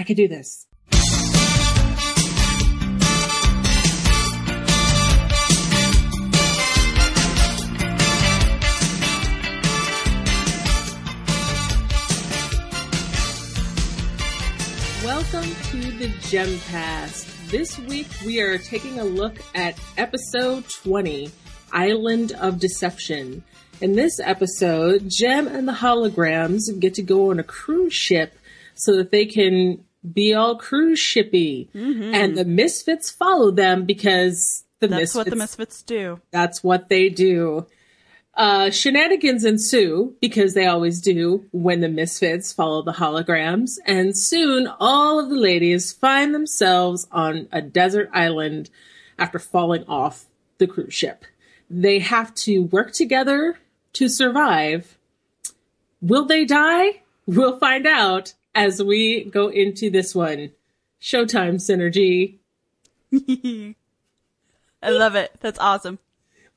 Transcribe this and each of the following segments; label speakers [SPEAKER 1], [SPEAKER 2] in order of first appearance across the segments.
[SPEAKER 1] I could do this. Welcome to the Gem Pass. This week we are taking a look at episode 20, Island of Deception. In this episode, Jem and the holograms get to go on a cruise ship so that they can be all cruise shippy.
[SPEAKER 2] Mm-hmm.
[SPEAKER 1] And the misfits follow them because the
[SPEAKER 2] That's
[SPEAKER 1] misfits
[SPEAKER 2] what the misfits do.
[SPEAKER 1] that's what they do. Uh, shenanigans ensue because they always do when the misfits follow the holograms, and soon all of the ladies find themselves on a desert island after falling off the cruise ship. They have to work together to survive. Will they die? We'll find out as we go into this one. Showtime synergy.
[SPEAKER 2] I love it. That's awesome.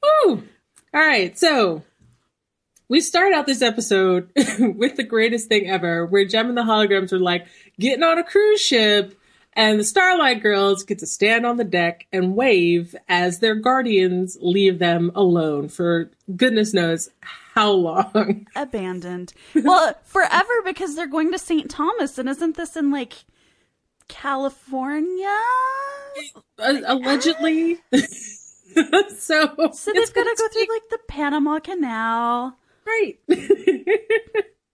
[SPEAKER 1] Woo! All right, so we start out this episode with the greatest thing ever, where Jem and the holograms are like getting on a cruise ship, and the Starlight Girls get to stand on the deck and wave as their guardians leave them alone for goodness knows how long.
[SPEAKER 2] Abandoned. Well, forever because they're going to St. Thomas, and isn't this in like California?
[SPEAKER 1] Allegedly. so,
[SPEAKER 2] So they've got to go through like the Panama Canal.
[SPEAKER 1] right.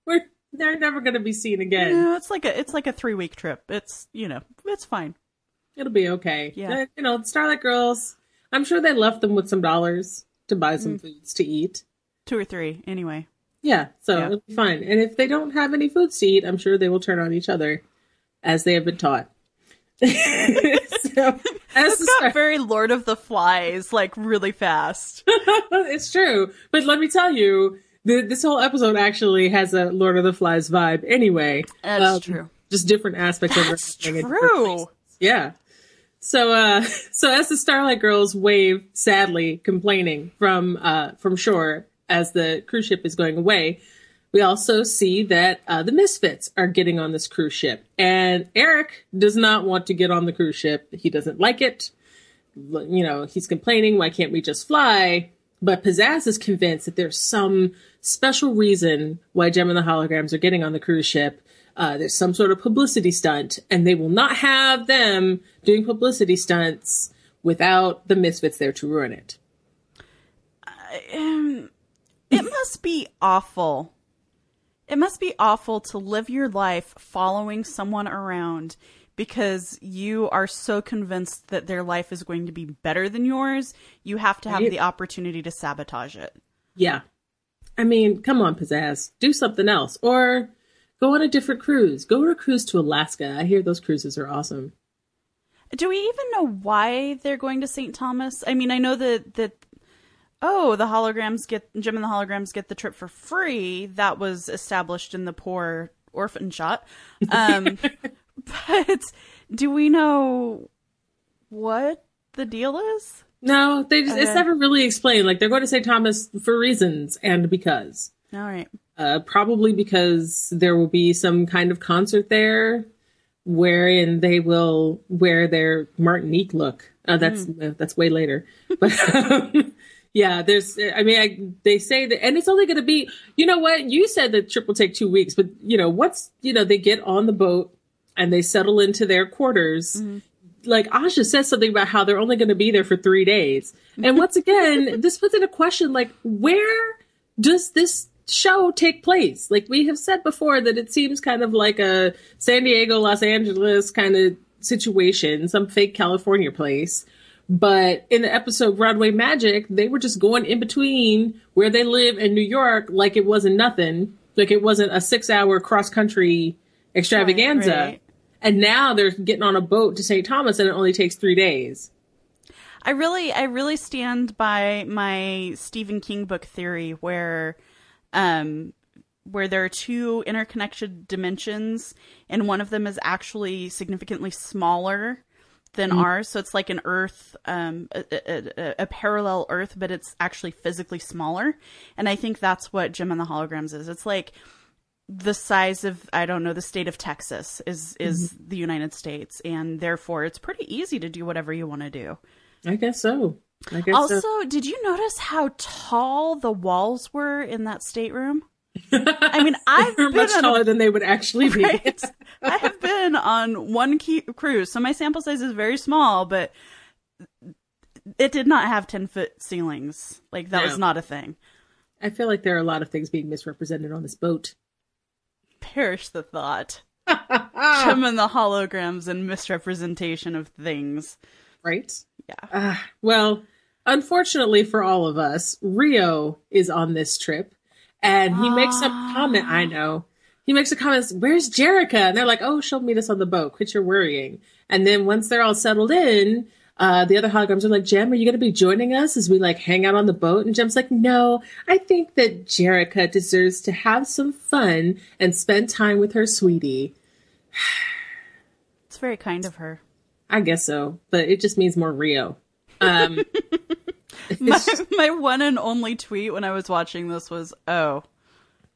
[SPEAKER 1] We're, they're never going to be seen again.
[SPEAKER 2] No, it's like a it's like a three week trip. It's you know it's fine.
[SPEAKER 1] It'll be okay.
[SPEAKER 2] Yeah.
[SPEAKER 1] Uh, you know, Starlight Girls, I'm sure they left them with some dollars to buy some foods to eat.
[SPEAKER 2] Two or three anyway.
[SPEAKER 1] Yeah, so
[SPEAKER 2] Yeah.
[SPEAKER 1] it'll be fine. And if they don't have any food to eat, I'm sure they will turn on each other as they have been taught. so, as
[SPEAKER 2] got
[SPEAKER 1] Star-
[SPEAKER 2] very Lord of the Flies, like really fast.
[SPEAKER 1] it's true. But let me tell you, the, this whole episode actually has a Lord of the Flies vibe anyway.
[SPEAKER 2] That's
[SPEAKER 1] Um,
[SPEAKER 2] true.
[SPEAKER 1] Just different aspects of
[SPEAKER 2] That's
[SPEAKER 1] in different
[SPEAKER 2] true.
[SPEAKER 1] Yeah. So uh so as the Starlight Girls wave sadly complaining from uh from shore as the cruise ship is going away, we also see that uh the Misfits are getting on this cruise ship. And Eric does not want to get on the cruise ship. He doesn't like it. You know, he's complaining, why can't we just fly? But Pizzazz is convinced that there's some special reason why Jem and the holograms are getting on the cruise ship. Uh, there's some sort of publicity stunt, and they will not have them doing publicity stunts without the misfits there to ruin it.
[SPEAKER 2] I, Um, it must be awful. It must be awful to live your life following someone around because you are so convinced that their life is going to be better than yours. You have to have the opportunity to sabotage it.
[SPEAKER 1] Yeah. I mean, come on, Pizzazz. Do something else. Or go on a different cruise. Go on a cruise to Alaska. I hear those cruises are awesome.
[SPEAKER 2] Do we even know why they're going to St. Thomas? I mean, I know that that oh, the holograms get Jem and the holograms get the trip for free. That was established in the poor orphan shot. Um, but do we know what the deal is?
[SPEAKER 1] No, they just, it's never really explained. Like, they're going to St. Thomas for reasons and because.
[SPEAKER 2] All right.
[SPEAKER 1] Uh, probably because there will be some kind of concert there wherein they will wear their Martinique look. Uh, that's uh, that's way later, but um, yeah, there's. I mean, I, they say that, and it's only going to be. You know what? You said the trip will take two weeks, but you know what's you know they get on the boat and they settle into their quarters. Mm-hmm. Like Aja says something about how they're only going to be there for three days, and once again, this puts in a question like where does this show take place? Like we have said before that it seems kind of like a San Diego, Los Angeles kind of situation, some fake California place. But in the episode Broadway Magic, they were just going in between where they live in New York like it wasn't nothing. Like it wasn't a six hour cross country extravaganza.
[SPEAKER 2] right.
[SPEAKER 1] And now they're getting on a boat to St. Thomas and it only takes three days.
[SPEAKER 2] I really, I really stand by my Stephen King book theory where, um, where there are two interconnected dimensions, and one of them is actually significantly smaller than ours. So it's like an Earth, um, a, a, a, a parallel Earth, but it's actually physically smaller. And I think that's what Jem and the Holograms is. It's like the size of I don't know the state of Texas is is
[SPEAKER 1] Mm-hmm.
[SPEAKER 2] the United States, and therefore it's pretty easy to do whatever you want to do.
[SPEAKER 1] I guess so. I guess
[SPEAKER 2] Also,
[SPEAKER 1] so.
[SPEAKER 2] did you notice how tall the walls were in that stateroom? I mean, I've been
[SPEAKER 1] much
[SPEAKER 2] a
[SPEAKER 1] taller than they would actually be.
[SPEAKER 2] Right? I have been on one key cruise, so my sample size is very small, but it did not have 10 foot ceilings. Like, that
[SPEAKER 1] No.
[SPEAKER 2] was not a thing.
[SPEAKER 1] I feel like there are a lot of things being misrepresented on this boat.
[SPEAKER 2] Perish the thought. Chum and the holograms and misrepresentation of things.
[SPEAKER 1] Right?
[SPEAKER 2] Yeah.
[SPEAKER 1] Ah, well, unfortunately for all of us, Rio is on this trip, and he makes some comment. I know he makes a comment. Where's Jerrica? And they're like, "Oh, she'll meet us on the boat. Quit your worrying." And then once they're all settled in, uh, the other holograms are like, "Jem, are you going to be joining us as we like hang out on the boat?" And Jem's like, "No, I think that Jerrica deserves to have some fun and spend time with her sweetie."
[SPEAKER 2] It's very kind of her.
[SPEAKER 1] I guess so, but it just means more Rio. Um,
[SPEAKER 2] My, my one and only tweet when I was watching this was, oh,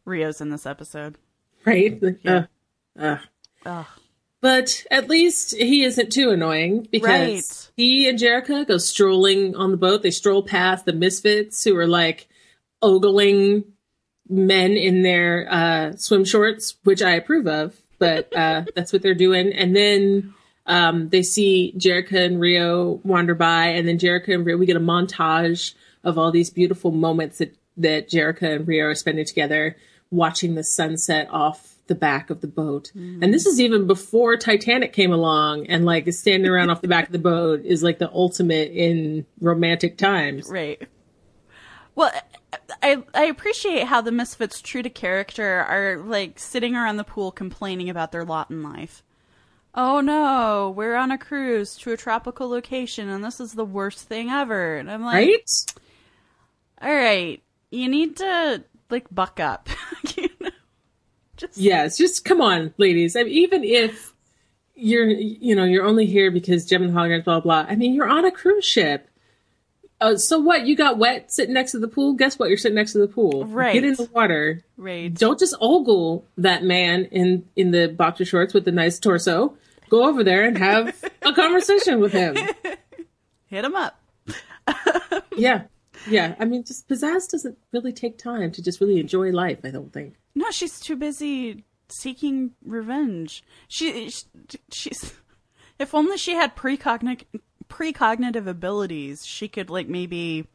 [SPEAKER 2] Rio's in this episode.
[SPEAKER 1] right? Like, uh, uh. But at least he isn't too annoying because
[SPEAKER 2] Right.
[SPEAKER 1] he and Jerrica go strolling on the boat. They stroll past the misfits who are like ogling men in their uh, swim shorts, which I approve of. But uh, that's what they're doing. And then um, they see Jerrica and Rio wander by, and then Jerrica and Rio. We get a montage of all these beautiful moments that that Jerrica and Rio are spending together, watching the sunset off the back of the boat. And this is even before Titanic came along, and like standing around off the back of the boat is like the ultimate in romantic times.
[SPEAKER 2] Right. Well, I I appreciate how the misfits, true to character, are like sitting around the pool complaining about their lot in life. Oh no, we're on a cruise to a tropical location, and this is the worst thing ever. And I'm like,
[SPEAKER 1] Right?
[SPEAKER 2] all right, you need to like buck up. you know? Just
[SPEAKER 1] Yes, just come on, ladies. I mean, even if you're, you know, you're only here because Jem and Holograms, blah, blah. I mean, you're on a cruise ship. Uh, so what? You got wet sitting next to the pool? Guess what? You're sitting next to the pool.
[SPEAKER 2] Right.
[SPEAKER 1] Get in the water.
[SPEAKER 2] right.
[SPEAKER 1] Don't just ogle that man in in the boxer shorts with the nice torso. Go over there and have a conversation with him.
[SPEAKER 2] Hit him up.
[SPEAKER 1] Yeah, yeah. I mean, just pizzazz doesn't really take time to just really enjoy life. I don't think.
[SPEAKER 2] No, she's too busy seeking revenge. She, she she's if only she had precognitive precognitive abilities, she could like maybe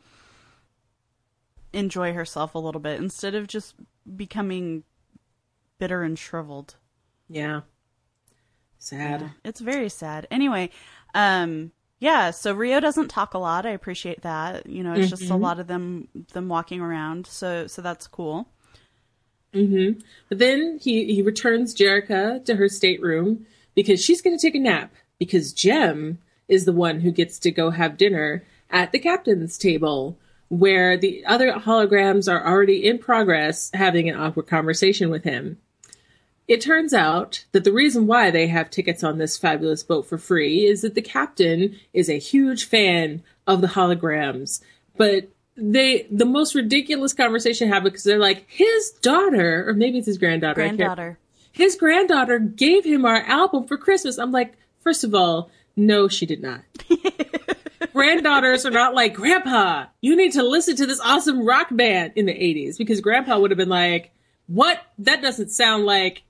[SPEAKER 2] enjoy herself a little bit instead of just becoming bitter and shriveled.
[SPEAKER 1] Yeah. Sad.
[SPEAKER 2] It's very sad. Anyway, um yeah, so Rio doesn't talk a lot. I appreciate that. You know, it's just a lot of them them walking around. So so that's cool.
[SPEAKER 1] Mm-hmm. But then he he returns Jerrica to her stateroom because she's going to take a nap because Jem is the one who gets to go have dinner at the captain's table where the other holograms are already in progress having an awkward conversation with him. It turns out that the reason why they have tickets on this fabulous boat for free is that the captain is a huge fan of the holograms. But they, the most ridiculous conversation happened because they're like, his daughter, or maybe it's his granddaughter.
[SPEAKER 2] Granddaughter.
[SPEAKER 1] His granddaughter gave him our album for Christmas. I'm like, first of all, no, she did not. Granddaughters are not like, Grandpa, you need to listen to this awesome rock band in the 80s because Grandpa would have been like, what? That doesn't sound like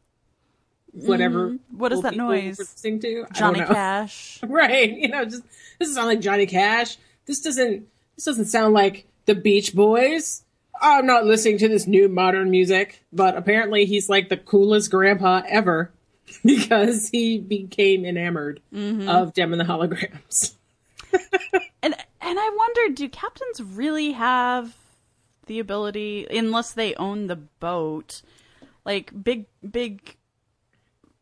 [SPEAKER 1] whatever.
[SPEAKER 2] Mm-hmm. What is that noise?
[SPEAKER 1] listening to.
[SPEAKER 2] Johnny. Cash.
[SPEAKER 1] Right. You know, just this doesn't sound like Johnny Cash. This doesn't this doesn't sound like the Beach Boys. I'm not listening to this new modern music, but apparently he's like the coolest grandpa ever because he became enamored of Jem and the Holograms.
[SPEAKER 2] And and I wonder, do captains really have the ability, unless they own the boat, like big big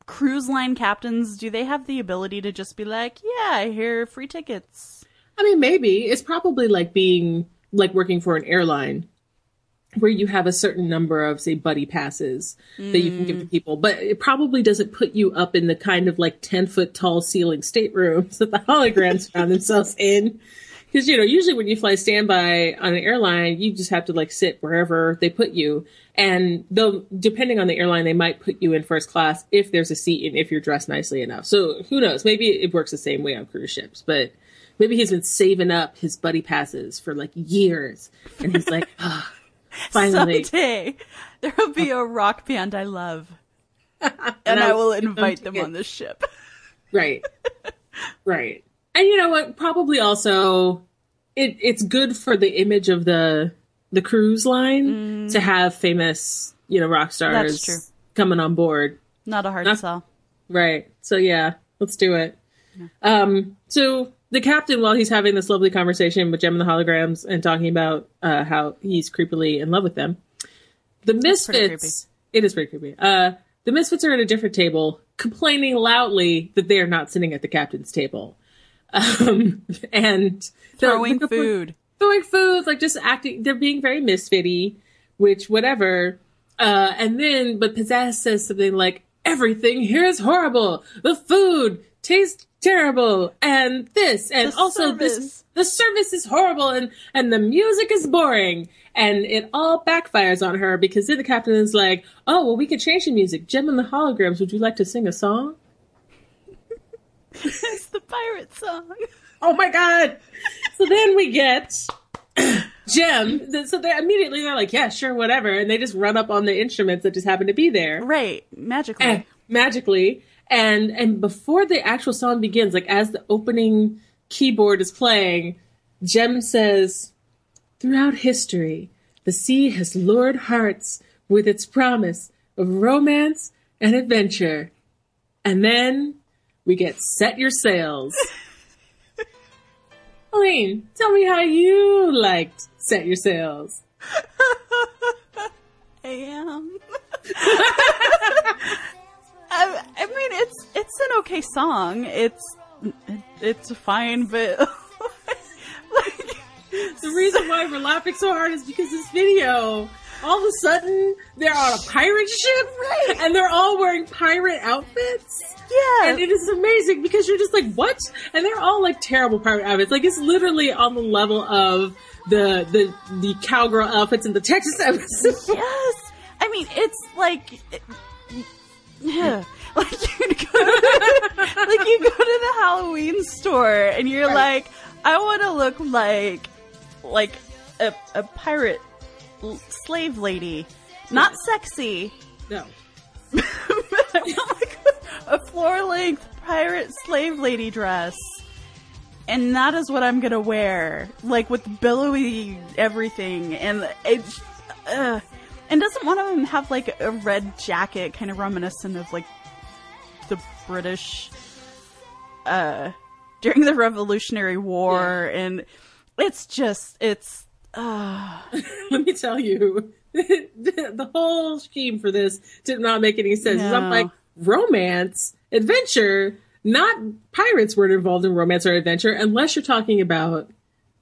[SPEAKER 2] cruise line captains? Do they have the ability to just be like, yeah, here free tickets?
[SPEAKER 1] I mean, maybe it's probably like being like working for an airline where you have a certain number of say buddy passes that you can give to mm. people, but it probably doesn't put you up in the kind of like 10 foot tall ceiling staterooms that the holograms found themselves in. Because you know usually when you fly standby on an airline, you just have to like sit wherever they put you, and though depending on the airline, they might put you in first class if there's a seat and if you're dressed nicely enough. So who knows? Maybe it works the same way on cruise ships, but maybe he's been saving up his buddy passes for like years, and he's like, oh, finally,
[SPEAKER 2] Someday there will be a rock band I love, and I will invite them on this ship.
[SPEAKER 1] right, right. And you know what? Probably also, it it's good for the image of the the cruise line to have famous, you know, rock
[SPEAKER 2] Mm.
[SPEAKER 1] Stars coming on board.
[SPEAKER 2] Not a hard
[SPEAKER 1] Not-
[SPEAKER 2] sell.
[SPEAKER 1] Right. So yeah, let's do it. Um, so the captain, while he's having this lovely conversation with Jem and the holograms and talking about uh, how he's creepily in love with them, the misfits. It is pretty creepy. Uh, the misfits are at a different table, complaining loudly that they are not sitting at the captain's table, um, and
[SPEAKER 2] Throwing food.
[SPEAKER 1] throwing food, like just acting. They're being very misfitty, which whatever. Uh, and then, but Pizzazz says something like, "Everything here is horrible. The food tastes terrible, and this, and
[SPEAKER 2] The
[SPEAKER 1] also
[SPEAKER 2] service.
[SPEAKER 1] this. The service is horrible, and and the music is boring." And it all backfires on her because then the captain is like, "Oh well, we could change the music. Jem and the holograms. Would you like to sing a song?"
[SPEAKER 2] It's the pirate song.
[SPEAKER 1] Oh my god! so then we get th- So they immediately they're like, yeah, sure, whatever, and they just run up on the instruments that just happen to be there
[SPEAKER 2] Right, magically.
[SPEAKER 1] and magically. And and before the actual song begins, like as the opening keyboard is playing, Jem says, "Throughout history, the sea has lured hearts with its promise of romance and adventure." And then we get "Set Your Sails." Helene, tell me how you liked "Set Your Sails."
[SPEAKER 2] I am. I, I mean, it's it's an okay song. It's it's fine, but like,
[SPEAKER 1] The reason why we're laughing so hard is because this video, all of a sudden, they're on a pirate ship,
[SPEAKER 2] Right.
[SPEAKER 1] and they're all wearing pirate outfits.
[SPEAKER 2] yeah,
[SPEAKER 1] And it is amazing because you're just like, what? And they're all like terrible pirate outfits. Like it's literally on the level of the the the cowgirl outfits in the Texas episode.
[SPEAKER 2] yes. I mean, it's like. it- yeah. Like you go to, like you go to the Halloween store and you're
[SPEAKER 1] Right.
[SPEAKER 2] like, I want to look like like a, a pirate slave lady, not sexy,
[SPEAKER 1] no.
[SPEAKER 2] but I want like a floor length pirate slave lady dress. And that is what I'm gonna wear, like with billowy everything, and it, uh, and doesn't one of them have like a red jacket, kind of reminiscent of like the British, uh, during the Revolutionary War, and it's just, it's, uh,
[SPEAKER 1] Let me tell you, the whole scheme for this did not make any sense. I'm like, romance, adventure, not pirates weren't involved in romance or adventure unless you're talking about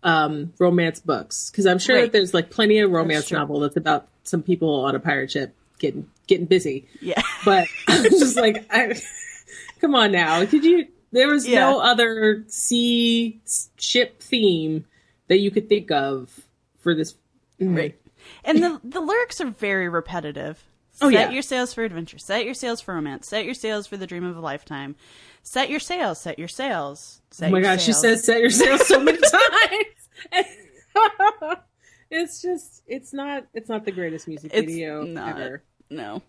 [SPEAKER 1] um, romance books. Because I'm sure
[SPEAKER 2] Right.
[SPEAKER 1] that there's like plenty of romance
[SPEAKER 2] true.
[SPEAKER 1] novel that's about some people on a pirate ship getting getting busy.
[SPEAKER 2] yeah.
[SPEAKER 1] But I'm just like, I, come on now, could you? There was
[SPEAKER 2] Yeah.
[SPEAKER 1] no other sea ship theme that you could think of for this.
[SPEAKER 2] Right. And the the lyrics are very repetitive.
[SPEAKER 1] Oh,
[SPEAKER 2] set
[SPEAKER 1] yeah.
[SPEAKER 2] your sails for adventure. Set your sails for romance. Set your sails for the dream of a lifetime. Set your sails. Set your sails. Set
[SPEAKER 1] Oh my gosh, she says set your sails so many times. it's just it's not it's not the greatest music
[SPEAKER 2] It's
[SPEAKER 1] video
[SPEAKER 2] not.
[SPEAKER 1] ever.
[SPEAKER 2] No.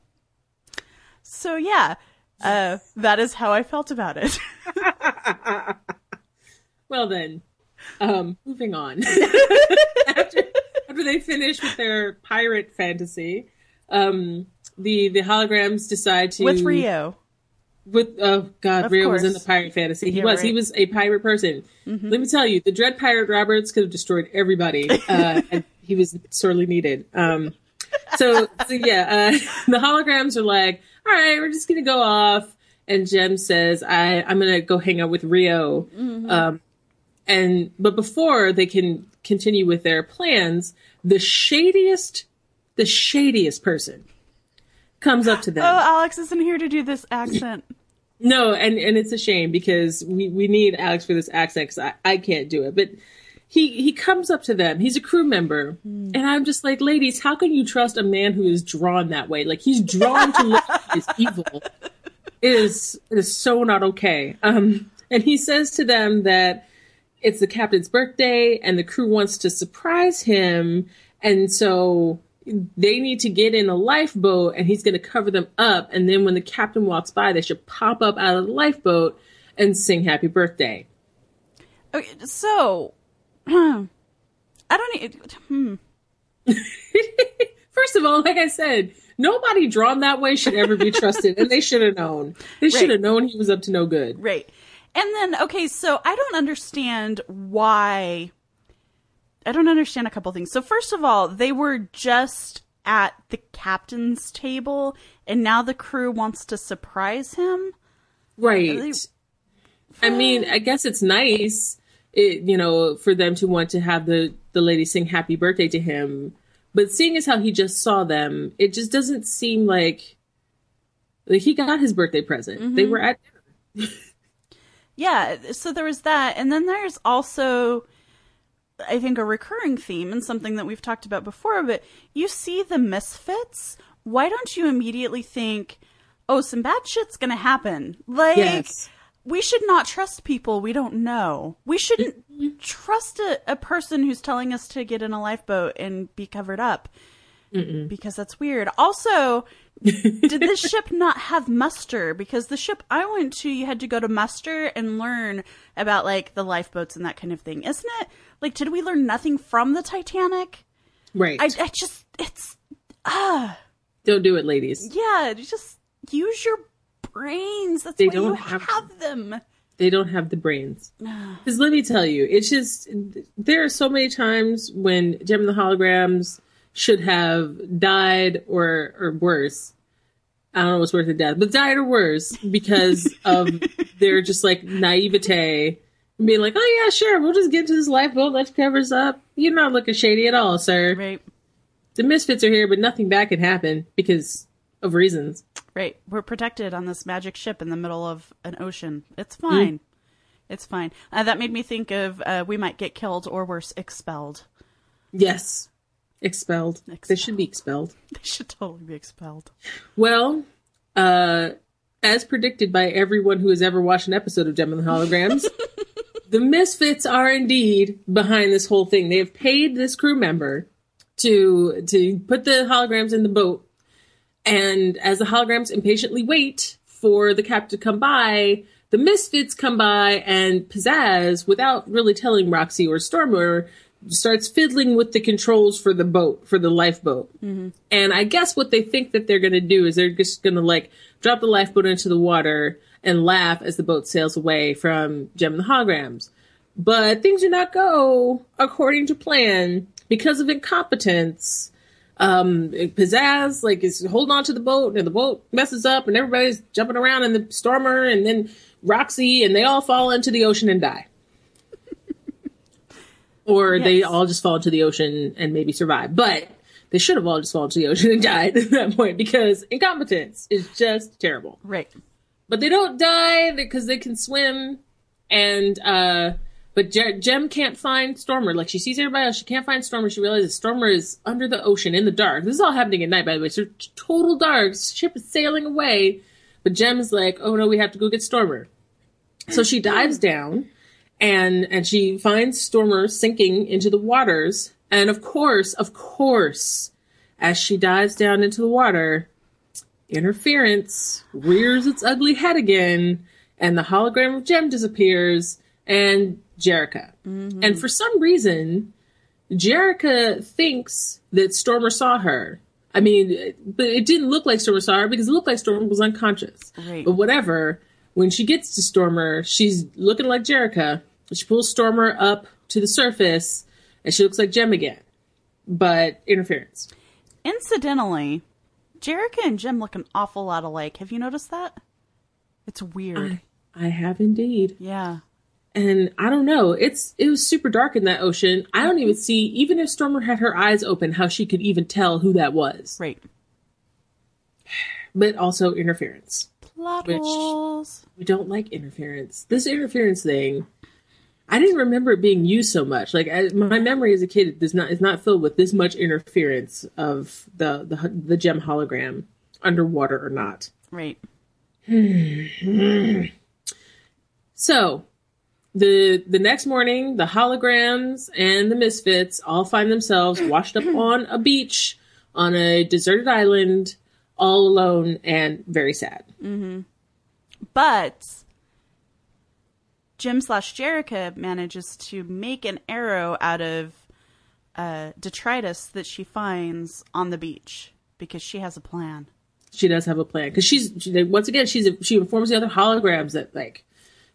[SPEAKER 2] So yeah, uh, that is how I felt about it.
[SPEAKER 1] Well then, um, moving on. after, after they finish with their pirate fantasy, um, the the holograms decide to
[SPEAKER 2] With Rio.
[SPEAKER 1] with oh god,
[SPEAKER 2] Of
[SPEAKER 1] Rio was in the pirate fantasy. He was he
[SPEAKER 2] right. Mm-hmm.
[SPEAKER 1] was a pirate person. Let me tell you, the Dread Pirate Roberts could have destroyed everybody, uh, and he was sorely needed. Um, so, so yeah, uh, the holograms are like, all right, we're just gonna go off, and Jem says, I I'm gonna go hang out with Rio.
[SPEAKER 2] Mm-hmm.
[SPEAKER 1] Um, and but before they can continue with their plans, the shadiest, the shadiest person comes up to them.
[SPEAKER 2] Oh, Alex isn't here to do this accent.
[SPEAKER 1] No, and and it's a shame because we we need Alex for this accent because I I can't do it. But he he comes up to them. He's a crew member, and I'm just like, ladies, how can you trust a man who is drawn that way? Like he's drawn to look evil. It is it is so not okay. Um, and he says to them that it's the captain's birthday, and the crew wants to surprise him, and so they need to get in a lifeboat, and he's going to cover them up. And then when the captain walks by, they should pop up out of the lifeboat and sing happy birthday.
[SPEAKER 2] Okay, so I don't need. Hmm.
[SPEAKER 1] First of all, like I said, nobody drawn that way should ever be trusted, and they should have known. They should have known he was up to no good.
[SPEAKER 2] Right. And then, okay, so I don't understand why. I don't understand a couple things. So, first of all, they were just at the captain's table, and now the crew wants to surprise him.
[SPEAKER 1] Right.
[SPEAKER 2] They-
[SPEAKER 1] I mean, I guess it's nice, it, you know, for them to want to have the the lady sing happy birthday to him. But seeing as how he just saw them, it just doesn't seem like like he got his birthday present. They mm-hmm. were at
[SPEAKER 2] Yeah, so there was that. And then there's also, I think, a recurring theme and something that we've talked about before, but you see the misfits. Why don't you immediately think, oh, some bad shit's going to happen? Like,
[SPEAKER 1] Yes.
[SPEAKER 2] we should not trust people we don't know. We shouldn't trust a, a person who's telling us to get in a lifeboat and be covered up. Because that's weird. Also, did this ship not have muster? Because the ship I went to, you had to go to muster and learn about like the lifeboats and that kind of thing, isn't it? Like, did we learn nothing from the Titanic?
[SPEAKER 1] right.
[SPEAKER 2] I, I just, it's, ah,
[SPEAKER 1] Don't do it, ladies.
[SPEAKER 2] yeah, just use your brains. That's
[SPEAKER 1] They
[SPEAKER 2] why you
[SPEAKER 1] don't have
[SPEAKER 2] have them.
[SPEAKER 1] They don't have the brains. Because let me tell you, it's just there are so many times when Jem and the Holograms should have died or or worse. I don't know what's worse than death, but died or worse because of their just like naivete, and being like, "Oh yeah, sure, we'll just get into this lifeboat, let covers up. You're not looking shady at all, sir.
[SPEAKER 2] Right,
[SPEAKER 1] The misfits are here, but nothing bad can happen because of reasons."
[SPEAKER 2] right. We're protected on this magic ship in the middle of an ocean. It's fine. It's fine. Uh, that made me think of uh, we might get killed or worse, expelled.
[SPEAKER 1] Yes, expelled. They should be expelled.
[SPEAKER 2] They should totally be expelled.
[SPEAKER 1] Well, uh, as predicted by everyone who has ever watched an episode of Jem and the Holograms, the Misfits are indeed behind this whole thing. They have paid this crew member to to put the holograms in the boat, and as the holograms impatiently wait for the captain to come by, the Misfits come by, and Pizzazz, without really telling Roxy or Stormer, starts fiddling with the controls for the boat, for the lifeboat. And I guess what they think that they're going to do is they're just going to like drop the lifeboat into the water and laugh as the boat sails away from Jem and the Holograms. But things do not go according to plan because of incompetence. Um, Pizzazz like is holding on to the boat and the boat messes up and everybody's jumping around in the stormer and then Roxy and they all fall into the ocean and die. Or they all just fall into the ocean and maybe survive. But they should have all just fallen into the ocean and died at that point because incompetence is just terrible.
[SPEAKER 2] Right.
[SPEAKER 1] But they don't die because they can swim. And, uh, but Je- Jem can't find Stormer. Like she sees everybody else, she can't find Stormer. She realizes Stormer is under the ocean in the dark. This is all happening at night, by the way. So total dark. Ship is sailing away. But Jem is like, oh no, we have to go get Stormer. So she dives down and and she finds Stormer sinking into the waters. And of course, of course, as she dives down into the water, interference rears its ugly head again, and the hologram of Jem disappears, and Jerrica. Mm-hmm. And for some reason, Jerrica thinks that Stormer saw her. I mean, but it didn't look like Stormer saw her because it looked like Stormer was unconscious.
[SPEAKER 2] Right.
[SPEAKER 1] But whatever. When she gets to Stormer, she's looking like Jerrica. She pulls Stormer up to the surface, and she looks like Jem again. But interference.
[SPEAKER 2] Incidentally, Jerrica and Jem look an awful lot alike. Have you noticed that? It's weird.
[SPEAKER 1] I, I have indeed.
[SPEAKER 2] yeah.
[SPEAKER 1] And I don't know. It's it was super dark in that ocean. I don't even see even if Stormer had her eyes open how she could even tell who that was.
[SPEAKER 2] Right.
[SPEAKER 1] But also interference.
[SPEAKER 2] Plot
[SPEAKER 1] Which-
[SPEAKER 2] holes.
[SPEAKER 1] We don't like interference. This interference thing I didn't remember it being used so much. Like I, my memory as a kid does not is not filled with this much interference of the the the gem hologram underwater or not.
[SPEAKER 2] Right.
[SPEAKER 1] So, the the next morning, the holograms and the misfits all find themselves washed up on a beach on a deserted island, all alone and very sad. Mm-hmm.
[SPEAKER 2] But Jem slash Jerrica manages to make an arrow out of uh, detritus that she finds on the beach because she has a plan.
[SPEAKER 1] She does have a plan because she's she, once again she's she informs the other holograms that like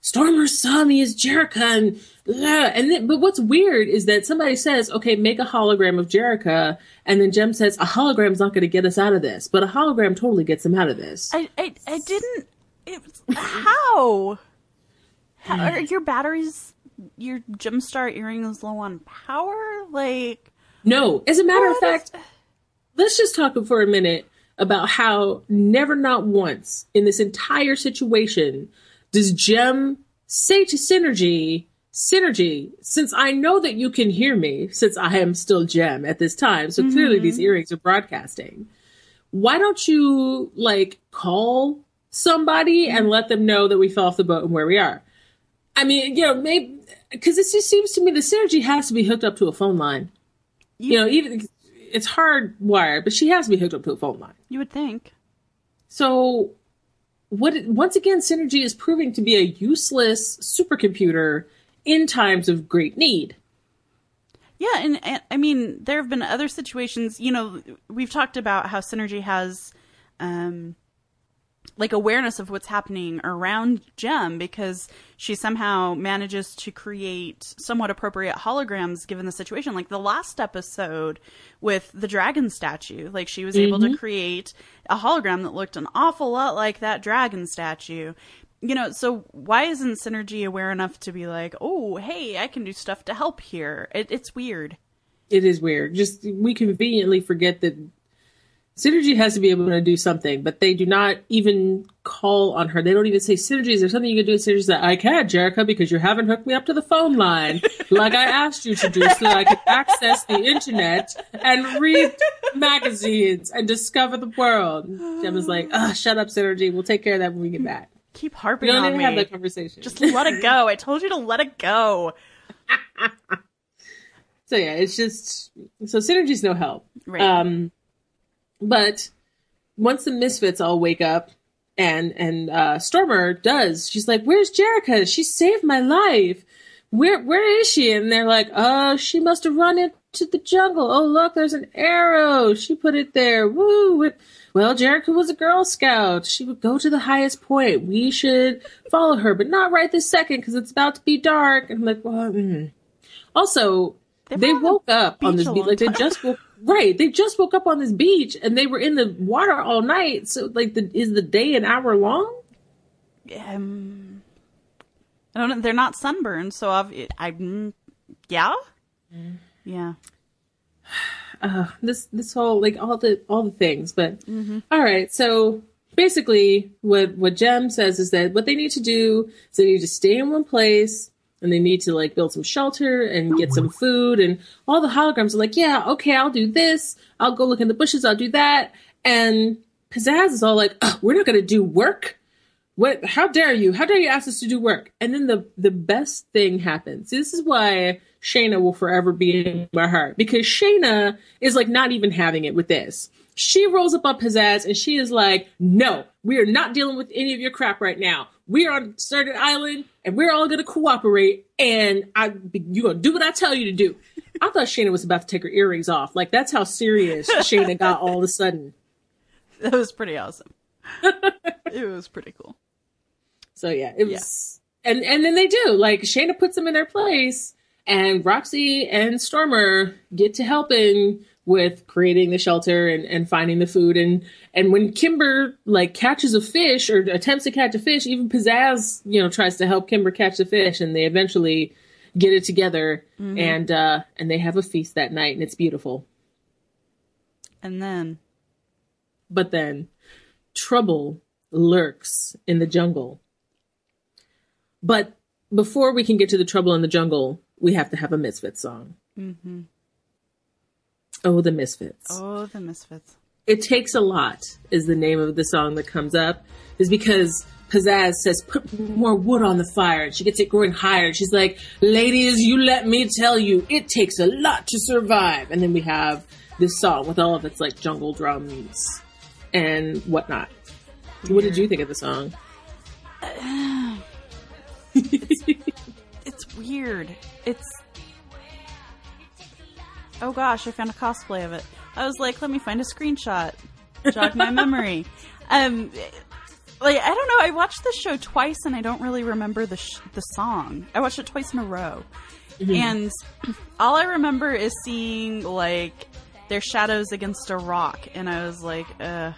[SPEAKER 1] Stormer saw me as Jerrica and blah. and then, but what's weird is that somebody says okay make a hologram of Jerrica and then Jem says a hologram's not going to get us out of this but a hologram totally gets them out of this.
[SPEAKER 2] I I, I didn't. It, was- how? how? Hmm. Are your batteries, your Jemstar is low on power? Like,
[SPEAKER 1] No, as a matter of fact, let's just talk for a minute about how never, not once in this entire situation does Jem say to Synergy, Synergy, since I know that you can hear me, since I am still Jem at this time, so clearly mm-hmm. these earrings are broadcasting. Why don't you like call somebody mm-hmm. and let them know that we fell off the boat and where we are? I mean, you know, maybe because it just seems to me the synergy has to be hooked up to a phone line. You know, even it's hardwired, but she has to be hooked up to a phone line.
[SPEAKER 2] you would think.
[SPEAKER 1] So, what once again, synergy is proving to be a useless supercomputer in times of great need.
[SPEAKER 2] Yeah, and, I mean, there have been other situations. You know, we've talked about how Synergy has, um, like awareness of what's happening around Jem because she somehow manages to create somewhat appropriate holograms given the situation. Like the last episode with the dragon statue, like she was able to mm-hmm. create a hologram that looked an awful lot like that dragon statue. You know, so why isn't Synergy aware enough to be like, oh, hey, I can do stuff to help here? It, it's weird.
[SPEAKER 1] It is weird. Just we conveniently forget that Synergy has to be able to do something, but they do not even call on her. They don't even say, Synergy, is there something you can do? with Synergy's That I can't, Jerrica, because you haven't hooked me up to the phone line like I asked you to do so that I can access the internet and read magazines and discover the world. Gemma's like, ah, shut up, Synergy. We'll take care of that when we get back.
[SPEAKER 2] Keep
[SPEAKER 1] We
[SPEAKER 2] harping
[SPEAKER 1] don't
[SPEAKER 2] on
[SPEAKER 1] even
[SPEAKER 2] me.
[SPEAKER 1] have that conversation.
[SPEAKER 2] Just let it go. I told you to let it go.
[SPEAKER 1] So yeah, it's just so synergy's no help.
[SPEAKER 2] Right.
[SPEAKER 1] Um, but once the misfits all wake up, and and uh, Stormer does, she's like, "Where's Jerrica? She saved my life. Where where is she?" And they're like, "Oh, she must have run into the jungle. Oh, look, there's an arrow. She put it there. Woo!" Well, Jerrica was a Girl Scout. She would go to the highest point. We should follow her, but not right this second because it's about to be dark. And I'm like, well, mm. also, they
[SPEAKER 2] been the
[SPEAKER 1] woke up on this beach like they just woke right. They just woke up on this beach and they were in the water all night. So like the is the day an hour long?
[SPEAKER 2] Um, I don't know. They're not sunburned, so I've, I, mm, yeah, yeah.
[SPEAKER 1] uh this this whole like all the all the things but all right. So basically what what jem says is that what they need to do is they need to stay in one place and they need to like build some shelter and oh, get some food and all the holograms are like yeah okay i'll do this. I'll go look in the bushes. I'll do that. And pizzazz is all like "Ugh, we're not going to do work. What how dare you? How dare you ask us to do work? And then the the best thing happens. This is why shana will forever be in my heart because shana is like not even having it with this. She rolls up on pizzazz and she is like no we are not dealing with any of your crap right now we are on a deserted island and we're all going to cooperate and i you're going to do what i tell you to do. I thought shana was about to take her earrings off. Like that's how serious shana got all of a sudden.
[SPEAKER 2] That was pretty awesome. it was pretty cool.
[SPEAKER 1] So yeah, it was, and and then they do. Like Shana puts them in their place, and Roxy and Stormer get to helping with creating the shelter and, and finding the food and and when Kimber like catches a fish or attempts to catch a fish, even Pizzazz you know tries to help Kimber catch the fish, and they eventually get it together and uh and they have a feast that night and it's beautiful.
[SPEAKER 2] And then,
[SPEAKER 1] But then trouble lurks in the jungle. But before we can get to the trouble in the jungle, we have to have a Misfit song. Mm-hmm. Oh, the Misfits.
[SPEAKER 2] Oh, the Misfits.
[SPEAKER 1] It Takes a Lot is the name of the song that comes up, is because Pizzazz says, put more wood on the fire. And she gets it growing higher. She's like, ladies, you let me tell you, it takes a lot to survive. And then we have this song with all of its like jungle drums and whatnot. What did you think of the song?
[SPEAKER 2] it's, it's weird. It's oh gosh, I found a cosplay of it. I was like, let me find a screenshot, jog my memory. Um, like I don't know. I watched the show twice and I don't really remember the sh- the song. I watched it twice in a row, mm-hmm. and all I remember is seeing like their shadows against a rock, and I was like, uh.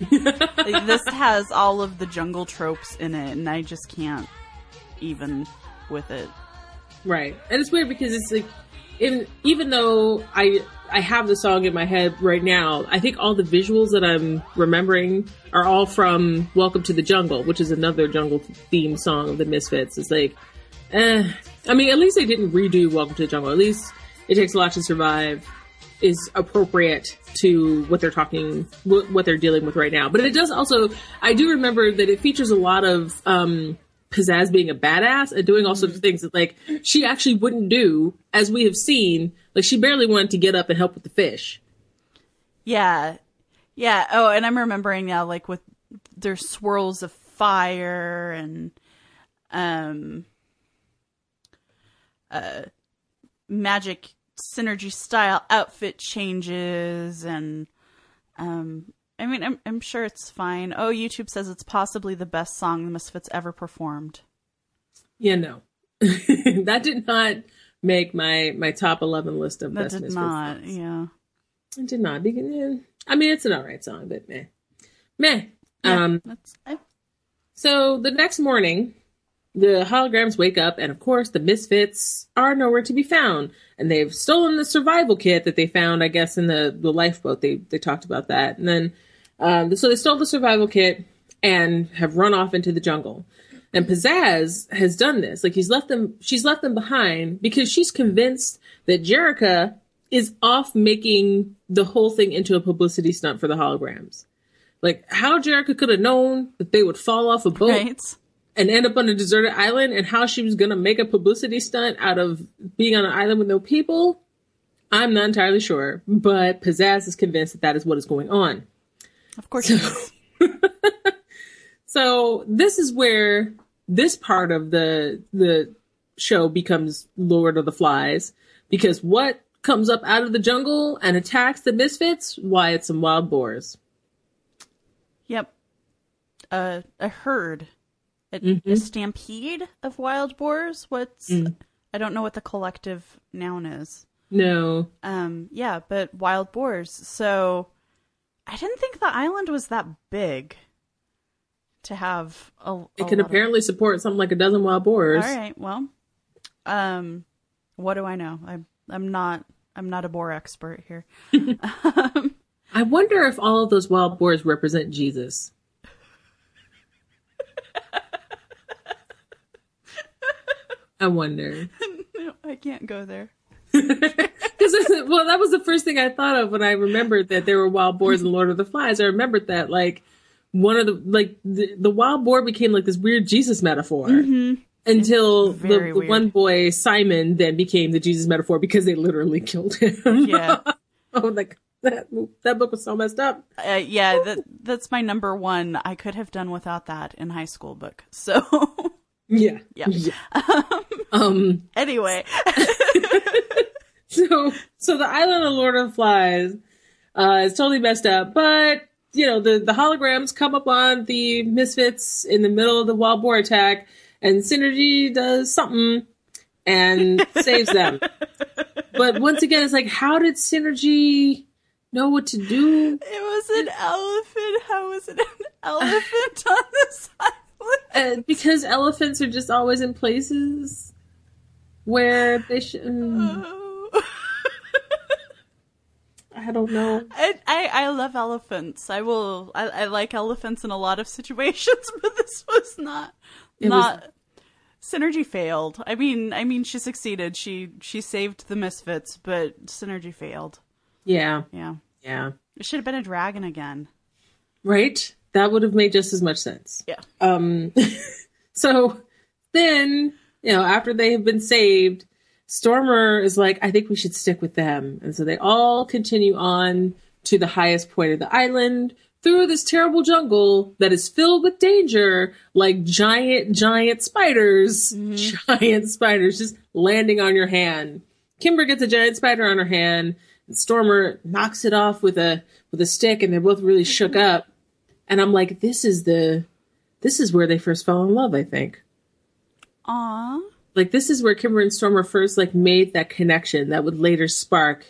[SPEAKER 2] like, this has all of the jungle tropes in it, and I just can't even with it.
[SPEAKER 1] Right, and it's weird because it's like, in, even though I I have the song in my head right now, I think all the visuals that I'm remembering are all from Welcome to the Jungle, which is another jungle theme song of the Misfits. It's like, eh. I mean, at least they didn't redo Welcome to the Jungle. At least it takes a lot to survive is appropriate to what they're talking, what they're dealing with right now. But it does also, I do remember that it features a lot of, um, Pizzazz being a badass and doing all sorts of mm-hmm. things that like she actually wouldn't do, as we have seen. Like she barely wanted to get up and help with the fish.
[SPEAKER 2] Yeah, yeah. Oh, and I'm remembering now, like with their swirls of fire and um, uh, magic synergy style outfit changes and um I mean, I'm I'm sure it's fine. Oh, YouTube says it's possibly the best song the Misfits ever performed.
[SPEAKER 1] Yeah, no, that did not make my my top eleven list of
[SPEAKER 2] that
[SPEAKER 1] best
[SPEAKER 2] did
[SPEAKER 1] Misfits
[SPEAKER 2] not.
[SPEAKER 1] Songs.
[SPEAKER 2] Yeah,
[SPEAKER 1] it did not. Begin. I mean, it's an alright song, but meh, meh.
[SPEAKER 2] Yeah, um, I...
[SPEAKER 1] so the next morning, the holograms wake up, and of course, the Misfits are nowhere to be found. And they've stolen the survival kit that they found, I guess, in the, the lifeboat. They they talked about that. And then, um, so they stole the survival kit and have run off into the jungle. And Pizzazz has done this. Like he's left them, she's left them behind because she's convinced that Jerrica is off making the whole thing into a publicity stunt for the holograms. Like how Jerrica could have known that they would fall off a boat. Right and end up on a deserted island and how she was going to make a publicity stunt out of being on an island with no people, I'm not entirely sure. But Pizzazz is convinced that that is what is going on.
[SPEAKER 2] Of course. So,
[SPEAKER 1] so this is where this part of the the show becomes Lord of the Flies because what comes up out of the jungle and attacks the misfits? Why, it's some wild boars.
[SPEAKER 2] Yep. Uh, a herd a, mm-hmm. a stampede of wild boars. What's mm. I don't know what the collective noun is.
[SPEAKER 1] No.
[SPEAKER 2] Um. Yeah, but wild boars. So I didn't think the island was that big to have a. a
[SPEAKER 1] it can apparently of... support something like a dozen wild boars.
[SPEAKER 2] All right. Well, um, what do I know? I'm I'm not I'm not a boar expert here.
[SPEAKER 1] um, I wonder if all of those wild boars represent Jesus. I wonder.
[SPEAKER 2] no, I can't go there.
[SPEAKER 1] well, that was the first thing I thought of when I remembered that there were wild boars in Lord of the Flies. I remembered that like one of the like the, the wild boar became like this weird Jesus metaphor.
[SPEAKER 2] Mm-hmm.
[SPEAKER 1] Until the, the one boy Simon then became the Jesus metaphor because they literally killed him.
[SPEAKER 2] Yeah.
[SPEAKER 1] oh, like that that book was so messed up.
[SPEAKER 2] Uh, yeah, that that's my number one. I could have done without that in high school book. So
[SPEAKER 1] yeah.
[SPEAKER 2] Yeah.
[SPEAKER 1] yeah. um.
[SPEAKER 2] Anyway.
[SPEAKER 1] so so the island of Lord of Flies uh, is totally messed up, but you know the the holograms come up on the misfits in the middle of the wild boar attack, and Synergy does something and saves them. But once again, it's like, how did Synergy know what to do?
[SPEAKER 2] It was an elephant. How was it an elephant on the island?
[SPEAKER 1] Uh, because elephants are just always in places where they should. Oh. I don't know.
[SPEAKER 2] I, I, I love elephants. I will. I, I like elephants in a lot of situations, but this was not it not. Was, Synergy failed. I mean, I mean, she succeeded. She she saved the misfits, but Synergy failed.
[SPEAKER 1] Yeah.
[SPEAKER 2] Yeah,
[SPEAKER 1] Yeah.
[SPEAKER 2] it should have been a dragon again.
[SPEAKER 1] Right? That would have made just as much sense.
[SPEAKER 2] Yeah.
[SPEAKER 1] Um, so then, you know, after they have been saved, Stormer is like, I think we should stick with them. And so they all continue on to the highest point of the island through this terrible jungle that is filled with danger, like giant, giant spiders, mm-hmm. giant spiders just landing on your hand. Kimber gets a giant spider on her hand. And Stormer knocks it off with a with a stick, and they're both really shook mm-hmm. up. And I'm like, this is the this is where they first fell in love, I think.
[SPEAKER 2] Aw.
[SPEAKER 1] Like this is where Kimber and Stormer first like made that connection that would later spark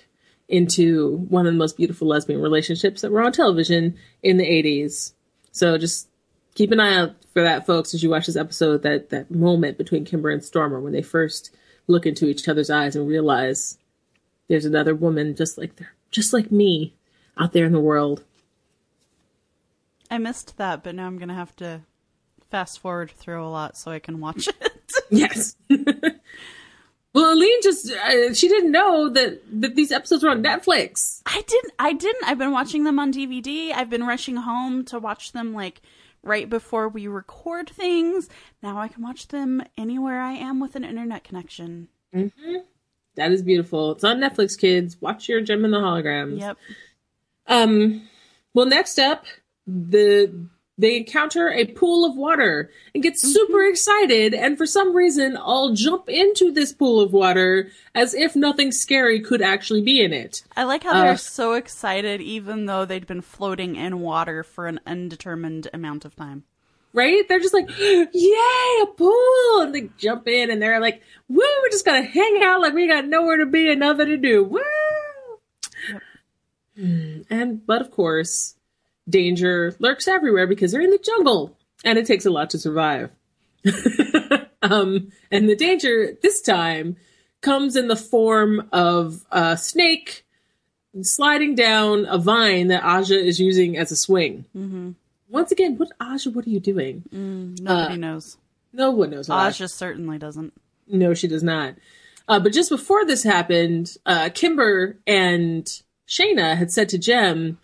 [SPEAKER 1] into one of the most beautiful lesbian relationships that were on television in the 80s. So just keep an eye out for that folks as you watch this episode that that moment between Kimber and Stormer when they first look into each other's eyes and realize there's another woman just like they're just like me out there in the world.
[SPEAKER 2] I missed that, but now I'm gonna have to fast forward through a lot so I can watch it.
[SPEAKER 1] Yes. well, Aleen just uh, she didn't know that that these episodes were on Netflix.
[SPEAKER 2] I didn't. I didn't. I've been watching them on DVD. I've been rushing home to watch them like right before we record things. Now I can watch them anywhere I am with an internet connection.
[SPEAKER 1] That is beautiful. It's on Netflix, kids. Watch your Jem and the Holograms.
[SPEAKER 2] Yep.
[SPEAKER 1] Um. Well, next up, the they encounter a pool of water and get super excited, and for some reason, all jump into this pool of water as if nothing scary could actually be in it.
[SPEAKER 2] I like how
[SPEAKER 1] Uh,
[SPEAKER 2] they're so excited, even though they'd been floating in water for an undetermined amount of time.
[SPEAKER 1] right? They're just like, yay, a pool! And they jump in and they're like, woo, we're just gonna hang out like we got nowhere to be and nothing to do. Woo! Hmm, And, but of course, danger lurks everywhere because they're in the jungle and it takes a lot to survive. um, and the danger this time comes in the form of a snake sliding down a vine that Aja is using as a swing. Mm-hmm. Once again, what Aja? What are you doing?
[SPEAKER 2] Nobody knows.
[SPEAKER 1] No one knows. Aja.
[SPEAKER 2] Aja certainly doesn't.
[SPEAKER 1] No, she does not. Uh, but just before this happened, uh, Kimber and Shana had said to Jem,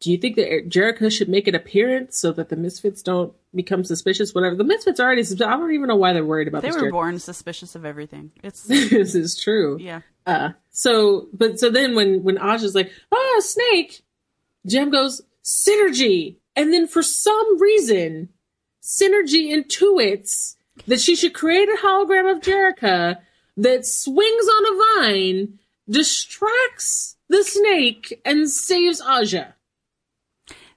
[SPEAKER 1] "Do you think that Jerrica should make an appearance so that the Misfits don't become suspicious? Whatever. The Misfits are already. sus- I don't even know why they're worried about
[SPEAKER 2] They were
[SPEAKER 1] Jerrica.
[SPEAKER 2] born suspicious of everything. It's
[SPEAKER 1] this is true.
[SPEAKER 2] yeah.
[SPEAKER 1] Uh, so, but so then when when Aja's like, "Oh, snake," Jem goes, "Synergy," and then for some reason, Synergy intuits that she should create a hologram of Jerrica that swings on a vine, distracts the snake, and saves Aja.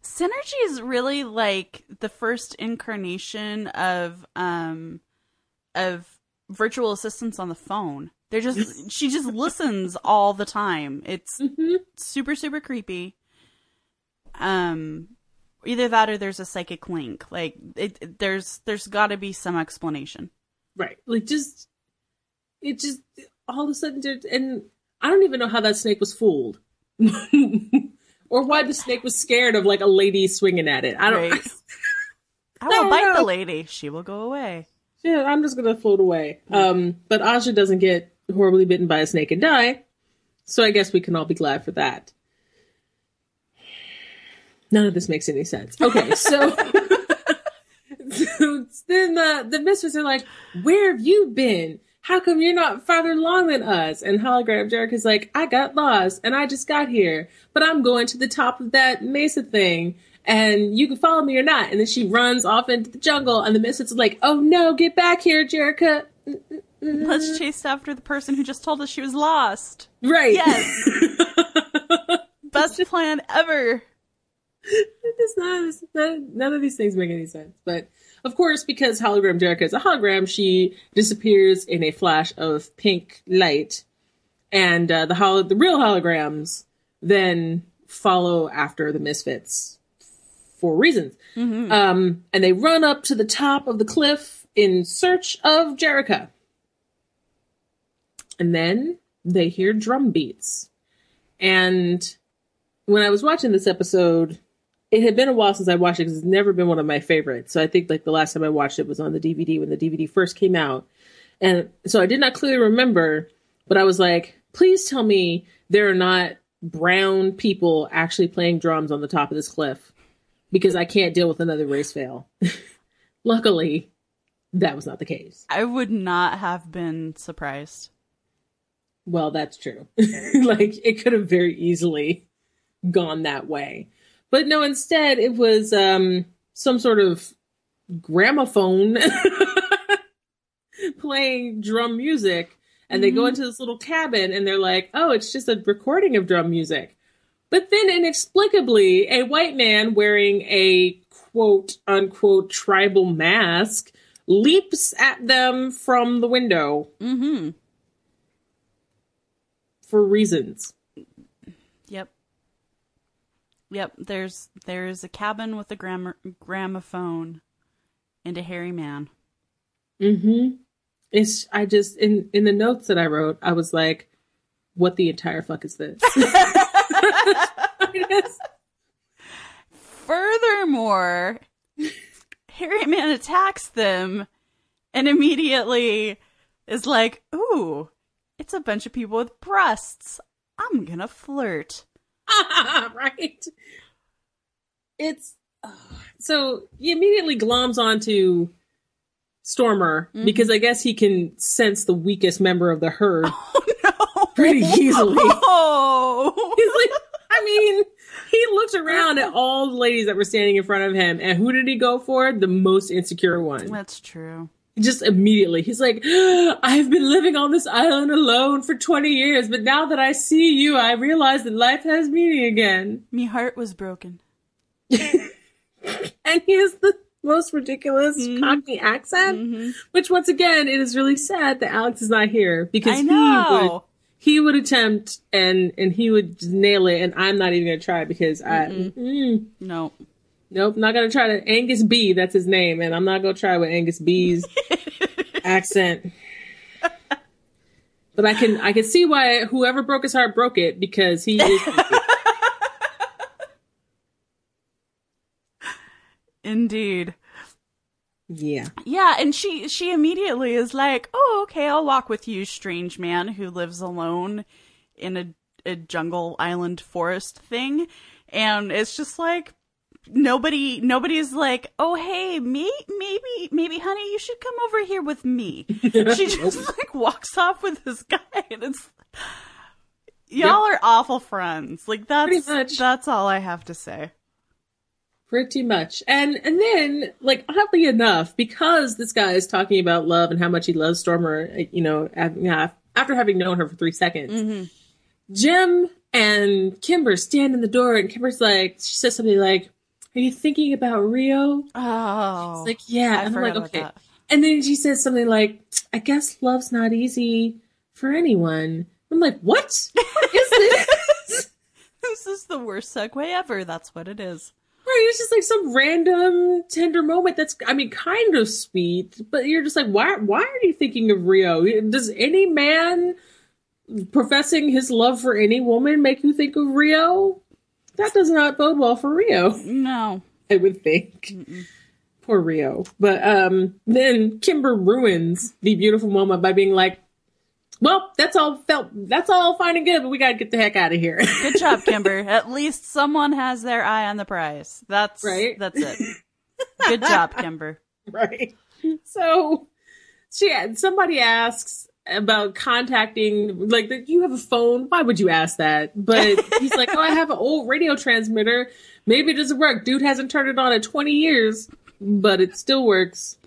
[SPEAKER 2] Synergy is really like the first incarnation of um of virtual assistants on the phone. They're just she just listens all the time. It's super super creepy. Um either that or there's a psychic link. Like it, it- there's there's got to be some explanation.
[SPEAKER 1] Right. Like just it just all of a sudden there- and I don't even know how that snake was fooled. or why the snake was scared of like a lady swinging at it. I don't
[SPEAKER 2] Right. I
[SPEAKER 1] don't
[SPEAKER 2] will bite
[SPEAKER 1] know.
[SPEAKER 2] the lady. She will go away.
[SPEAKER 1] Yeah, I'm just gonna float away. Um, but Aja doesn't get horribly bitten by a snake and die, so I guess we can all be glad for that. None of this makes any sense. Okay, so, so then the the misfits are like, "Where have you been? How come you're not farther along than us?" And hologram Jerrica's like, "I got lost and I just got here, but I'm going to the top of that mesa thing." And you can follow me or not. And then she runs off into the jungle, and the misfits are like, "Oh no, get back here, Jerrica.
[SPEAKER 2] Let's chase after the person who just told us she was lost.
[SPEAKER 1] Right?
[SPEAKER 2] Yes. Best plan ever.
[SPEAKER 1] It's not, none of these things make any sense. But of course, because hologram Jerrica is a hologram, she disappears in a flash of pink light, and uh, the holo- the real holograms then follow after the misfits for reasons. Um, and they run up to the top of the cliff in search of Jerrica. And then they hear drum beats. And when I was watching this episode, it had been a while since I watched it because it's never been one of my favorites. So I think like the last time I watched it was on the DVD when the DVD first came out. And so I did not clearly remember, but I was like, please tell me there are not brown people actually playing drums on the top of this cliff because I can't deal with another race fail. Luckily, that was not the case.
[SPEAKER 2] I would not have been surprised.
[SPEAKER 1] Well, that's true. like it could have very easily gone that way. But no, instead it was um some sort of gramophone playing drum music and they go into this little cabin and they're like, "Oh, it's just a recording of drum music." But then inexplicably, a white man wearing a quote unquote tribal mask leaps at them from the window
[SPEAKER 2] Mm-hmm.
[SPEAKER 1] for reasons.
[SPEAKER 2] Yep. Yep. There's there's a cabin with a gram- gramophone and a hairy man.
[SPEAKER 1] Mm-hmm. It's I just in in the notes that I wrote, I was like, "What the entire fuck is this?"
[SPEAKER 2] Furthermore, hairy man attacks them and immediately is like, "Ooh, it's a bunch of people with breasts. I'm gonna flirt."
[SPEAKER 1] right? It's uh, so he immediately gloms onto Stormer because I guess he can sense the weakest member of the herd
[SPEAKER 2] Oh no!
[SPEAKER 1] pretty easily.
[SPEAKER 2] Oh.
[SPEAKER 1] He's like, I mean, he looked around at all the ladies that were standing in front of him, and who did he go for? The most insecure one.
[SPEAKER 2] That's true.
[SPEAKER 1] Just immediately, he's like, I've been living on this island alone for 20 years, but now that I see you, I realize that life has meaning again.
[SPEAKER 2] Me heart was broken.
[SPEAKER 1] And he has the most ridiculous
[SPEAKER 2] Mm-hmm.
[SPEAKER 1] Cockney accent, which once again, it is really sad that Alex is not here because he would he would attempt and and he would nail it, and I'm not even gonna try because I mm,
[SPEAKER 2] No.
[SPEAKER 1] Nope, not gonna try to Angus B. That's his name, and I'm not gonna try with Angus B's accent. But I can I can see why whoever broke his heart broke it because he is.
[SPEAKER 2] Indeed.
[SPEAKER 1] yeah.
[SPEAKER 2] Yeah, and she she immediately is like, "Oh, okay, I'll walk with you, strange man who lives alone in a a jungle island forest thing." And it's just like nobody nobody's like, "Oh, hey, me maybe maybe honey, you should come over here with me." she just like walks off with this guy and it's Y'all are awful friends. Like that's that's all I have to say.
[SPEAKER 1] Pretty much. And and then, like oddly enough, because this guy is talking about love and how much he loves Stormer, you know, after having known her for three seconds, mm-hmm. Jem and Kimber stand in the door, and Kimber's like, she says something like, "Are you thinking about Rio?"
[SPEAKER 2] Oh.
[SPEAKER 1] It's like, yeah.
[SPEAKER 2] I
[SPEAKER 1] and I'm like, okay.
[SPEAKER 2] that.
[SPEAKER 1] And then she says something like, "I guess love's not easy for anyone." I'm like, what? What is this?
[SPEAKER 2] This is the worst segue ever. That's what it is.
[SPEAKER 1] Right, it's just like some random tender moment that's I mean kind of sweet, but you're just like why why are you thinking of Rio? Does any man professing his love for any woman make you think of Rio? That does not bode well for Rio,
[SPEAKER 2] No.
[SPEAKER 1] I would think. Poor Rio. But um then Kimber ruins the beautiful moment by being like, Well, that's all felt that's all fine and good, but we gotta get the heck out of here.
[SPEAKER 2] Good job, Kimber. At least someone has their eye on the prize. That's
[SPEAKER 1] Right?
[SPEAKER 2] That's it. Good job, Kimber.
[SPEAKER 1] right? So she somebody asks about contacting like that you have a phone? Why would you ask that? But he's like oh i have an old radio transmitter. Maybe it doesn't work. Dude hasn't turned it on in 20 years but it still works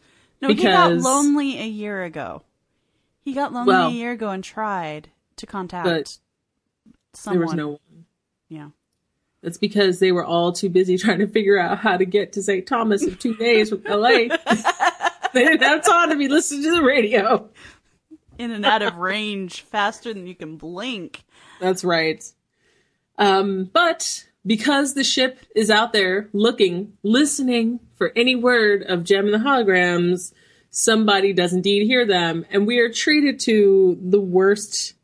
[SPEAKER 2] No, he got lonely a year ago. He got lonely
[SPEAKER 1] Well-
[SPEAKER 2] a year ago and tried to contact
[SPEAKER 1] but
[SPEAKER 2] someone.
[SPEAKER 1] there was no one.
[SPEAKER 2] Yeah.
[SPEAKER 1] that's because they were all too busy trying to figure out how to get to st thomas in two days from la they didn't have time to be listening to the radio
[SPEAKER 2] In and out of range faster than you can blink.
[SPEAKER 1] That's right. Um, but because the ship is out there looking, listening for any word of Jem and the holograms, somebody does indeed hear them, and we are treated to the worst,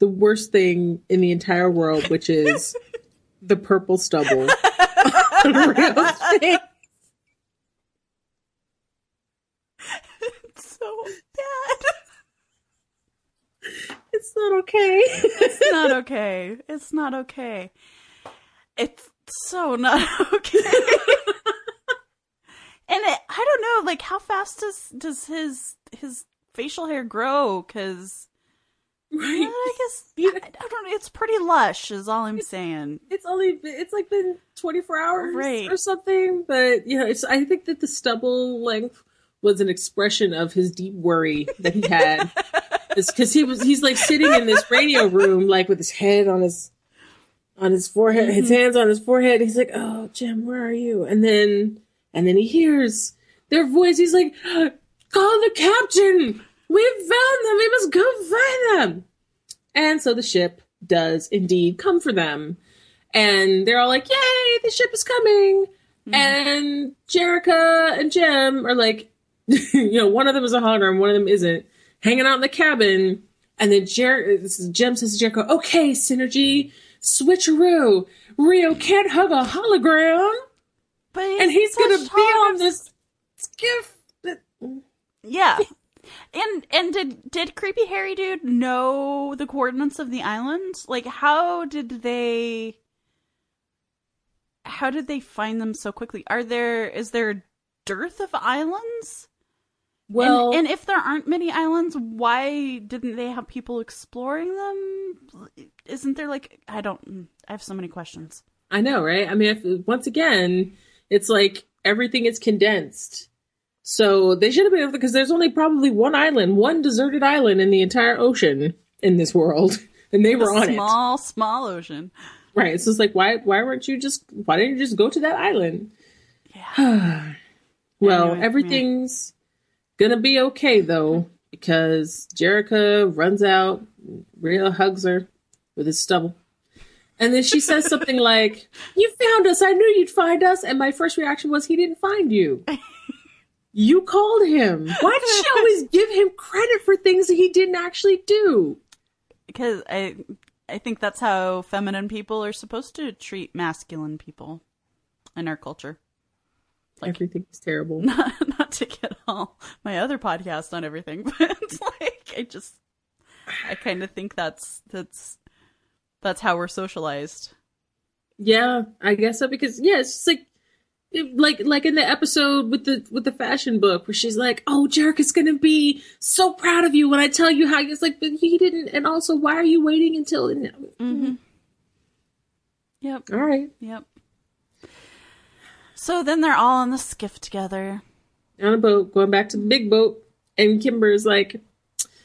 [SPEAKER 1] the worst thing in the entire world, which is the purple stubble. Rio's.
[SPEAKER 2] So bad.
[SPEAKER 1] It's not okay.
[SPEAKER 2] it's not okay. It's not okay. It's so not okay. and it, I don't know, like how fast does does his his facial hair grow? Because
[SPEAKER 1] right.
[SPEAKER 2] I guess I, I don't. It's pretty lush, is all I'm saying.
[SPEAKER 1] It's only it's like been 24 hours
[SPEAKER 2] Right.
[SPEAKER 1] or something, but you know, it's I think that the stubble length was an expression of his deep worry that he had. It's because he was he's like sitting in this radio room like with his head on his on his forehead, his mm-hmm. hands on his forehead. He's like, "Oh, Jem, where are you?" And then and then he hears their voice. He's like, "Call the captain! We found them. We must go find them." And so the ship does indeed come for them. And they're all like, Yay, the ship is coming. Mm-hmm. And Jerrica and Jem are like, you know, one of them is a hologram, one of them isn't, hanging out in the cabin. And then Jer- Jem says to Jerrica, Okay, Synergy, switcheroo. Rio can't hug a hologram.
[SPEAKER 2] But
[SPEAKER 1] And he's going to be on this skiff.
[SPEAKER 2] Yeah. And and did did creepy hairy dude know the coordinates of the island? Like how did they how did they find them so quickly? Are there is there a dearth of islands?
[SPEAKER 1] Well,
[SPEAKER 2] and, and if there aren't many islands, why didn't they have people exploring them? Isn't there like I don't I have so many questions.
[SPEAKER 1] I know, right? I mean, if, once again, it's like everything is condensed. So they should have been able because there's only probably one island, one deserted island in the entire ocean in this world, and they were on it.
[SPEAKER 2] small, small ocean.
[SPEAKER 1] Right. So it's like, why, why weren't you just, why didn't you just go to that island?
[SPEAKER 2] Yeah.
[SPEAKER 1] Well,
[SPEAKER 2] Anyway,
[SPEAKER 1] everything's gonna be okay though, because Jerrica runs out, Rio hugs her with his stubble. And then she says something like, You found us. I knew you'd find us. And my first reaction was, He didn't find you. You called him. Why does she always give him credit for things that he didn't actually do?
[SPEAKER 2] because I I think that's how feminine people are supposed to treat masculine people in our culture.
[SPEAKER 1] Everything is terrible.
[SPEAKER 2] Not, not to get all my other podcast on everything, but it's like I just I kind of think that's that's that's how we're socialized.
[SPEAKER 1] Yeah, I guess so because yeah, it's just like it- like like in the episode with the with the fashion book where she's like, "Oh, Jerrica's gonna be so proud of you when I tell you how." It's like, but he didn't. And also, why are you waiting until?
[SPEAKER 2] Mm-hmm. Yep.
[SPEAKER 1] All right,
[SPEAKER 2] Yep. So then they're all on the skiff together.
[SPEAKER 1] On a boat, going back to the big boat, and Kimber's like,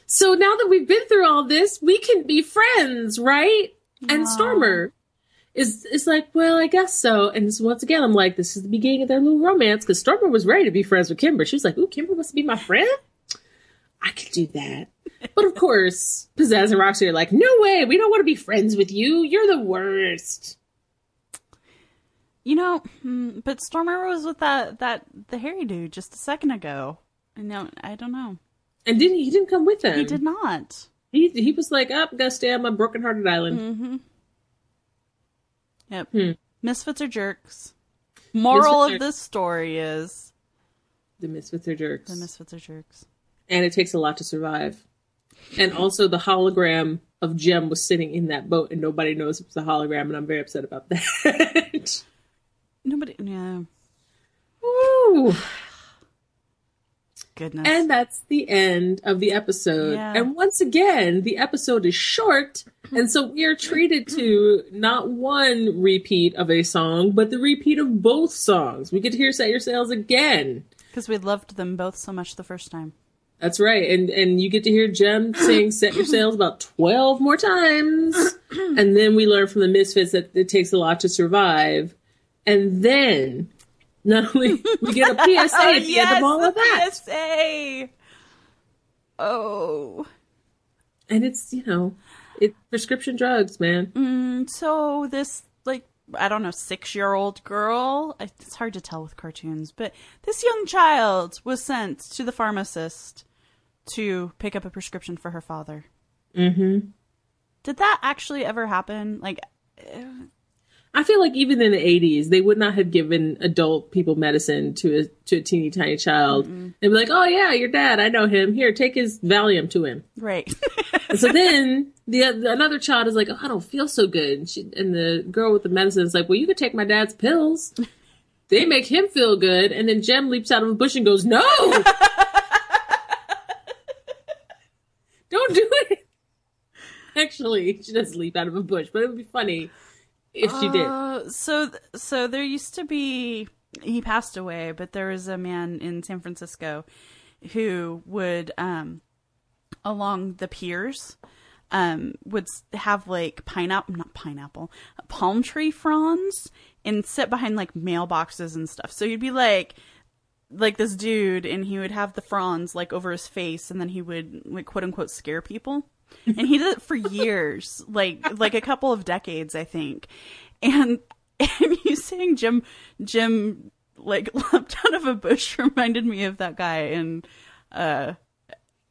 [SPEAKER 1] "So now that we've been through all this, we can be friends, right?" And Stormer is is like, "Well, I guess so." And so once again, I'm like, "This is the beginning of their little romance." Because Stormer was ready to be friends with Kimber. She was like, "Ooh, Kimber wants to be my friend." I could do that. But of course, Pizzazz and Roxy are like, no way, we don't want to be friends with you. You're the worst.
[SPEAKER 2] You know, hmm, but Stormer was with that that the hairy dude just a second ago. I know. I don't know.
[SPEAKER 1] And didn't he didn't come with them?
[SPEAKER 2] He did not.
[SPEAKER 1] He he was like, up, gotta stay on my broken hearted island.
[SPEAKER 2] Mm-hmm. Yep.
[SPEAKER 1] Hmm.
[SPEAKER 2] Misfits are jerks. Moral
[SPEAKER 1] Misfits
[SPEAKER 2] of this story is
[SPEAKER 1] The misfits are jerks.
[SPEAKER 2] the misfits are jerks.
[SPEAKER 1] and it takes a lot to survive. And also the hologram of Jem was sitting in that boat and nobody knows it was a hologram and I'm very upset about that.
[SPEAKER 2] Nobody. Yeah.
[SPEAKER 1] Woo.
[SPEAKER 2] Goodness.
[SPEAKER 1] And that's the end of the episode.
[SPEAKER 2] Yeah.
[SPEAKER 1] And once again, the episode is short, and so we are treated to not one repeat of a song, but the repeat of both songs. We get to hear Set Your Sails again.
[SPEAKER 2] because we loved them both so much the first time.
[SPEAKER 1] That's right. And and you get to hear Jem sing Set Your Sails about 12 more times. and then we learn from the Misfits that it takes a lot to survive. And then not only we get a PSA at the end of all of that.
[SPEAKER 2] PSA. Oh.
[SPEAKER 1] And it's, you know, it prescription drugs, man.
[SPEAKER 2] Mm, so this like I don't know six year old girl. It's hard to tell with cartoons, but this young child was sent to the pharmacist to pick up a prescription for her father.
[SPEAKER 1] Mm-hmm.
[SPEAKER 2] Did that actually ever happen? Like,
[SPEAKER 1] I feel like even in the 80s, they would not have given adult people medicine to a to a teeny tiny child. They'd be like, "Oh yeah, your dad, I know him. Here, take his Valium to him."
[SPEAKER 2] right?
[SPEAKER 1] So then the another child is like, oh, I don't feel so good. And, she, and the girl with the medicine is like, well, you could take my dad's pills. They make him feel good. And then Jem leaps out of a bush and goes, no, don't do it. Actually, she does leap out of a bush, but it would be funny if she did.
[SPEAKER 2] Uh, so, th- so there used to be. He passed away, but there was a man in San Francisco who would, um, along the piers, um, would have like pineapple, not pineapple, palm tree fronds, and sit behind like mailboxes and stuff. So you'd be like, like this dude, and he would have the fronds like over his face, and then he would like quote unquote scare people. And he did it for years, like like a couple of decades, I think. And and you saying Jem Jem like leapt out of a bush reminded me of that guy and uh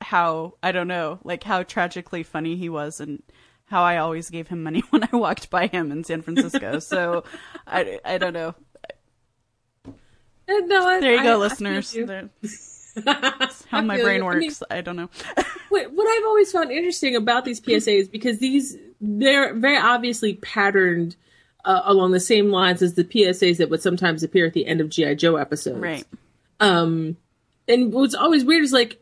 [SPEAKER 2] how I don't know, like how tragically funny he was and how I always gave him money when I walked by him in San Francisco. So I I don't know.
[SPEAKER 1] No, I-
[SPEAKER 2] There you go,
[SPEAKER 1] I
[SPEAKER 2] listeners. There- how my brain
[SPEAKER 1] you. I mean,
[SPEAKER 2] works. I don't know.
[SPEAKER 1] what, what I've always found interesting about these PSAs because these they're very obviously patterned uh, along the same lines as the PSAs that would sometimes appear at the end of GI Joe episodes.
[SPEAKER 2] Right.
[SPEAKER 1] Um, and what's always weird is like,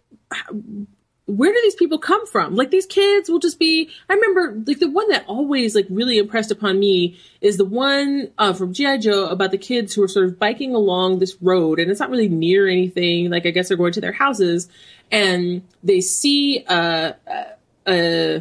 [SPEAKER 1] where do these people come from? Like these kids will just be. I remember like the one that always like really impressed upon me is the one uh, from GI Joe about the kids who are sort of biking along this road, and it's not really near anything. Like I guess they're going to their houses, and they see uh, uh, uh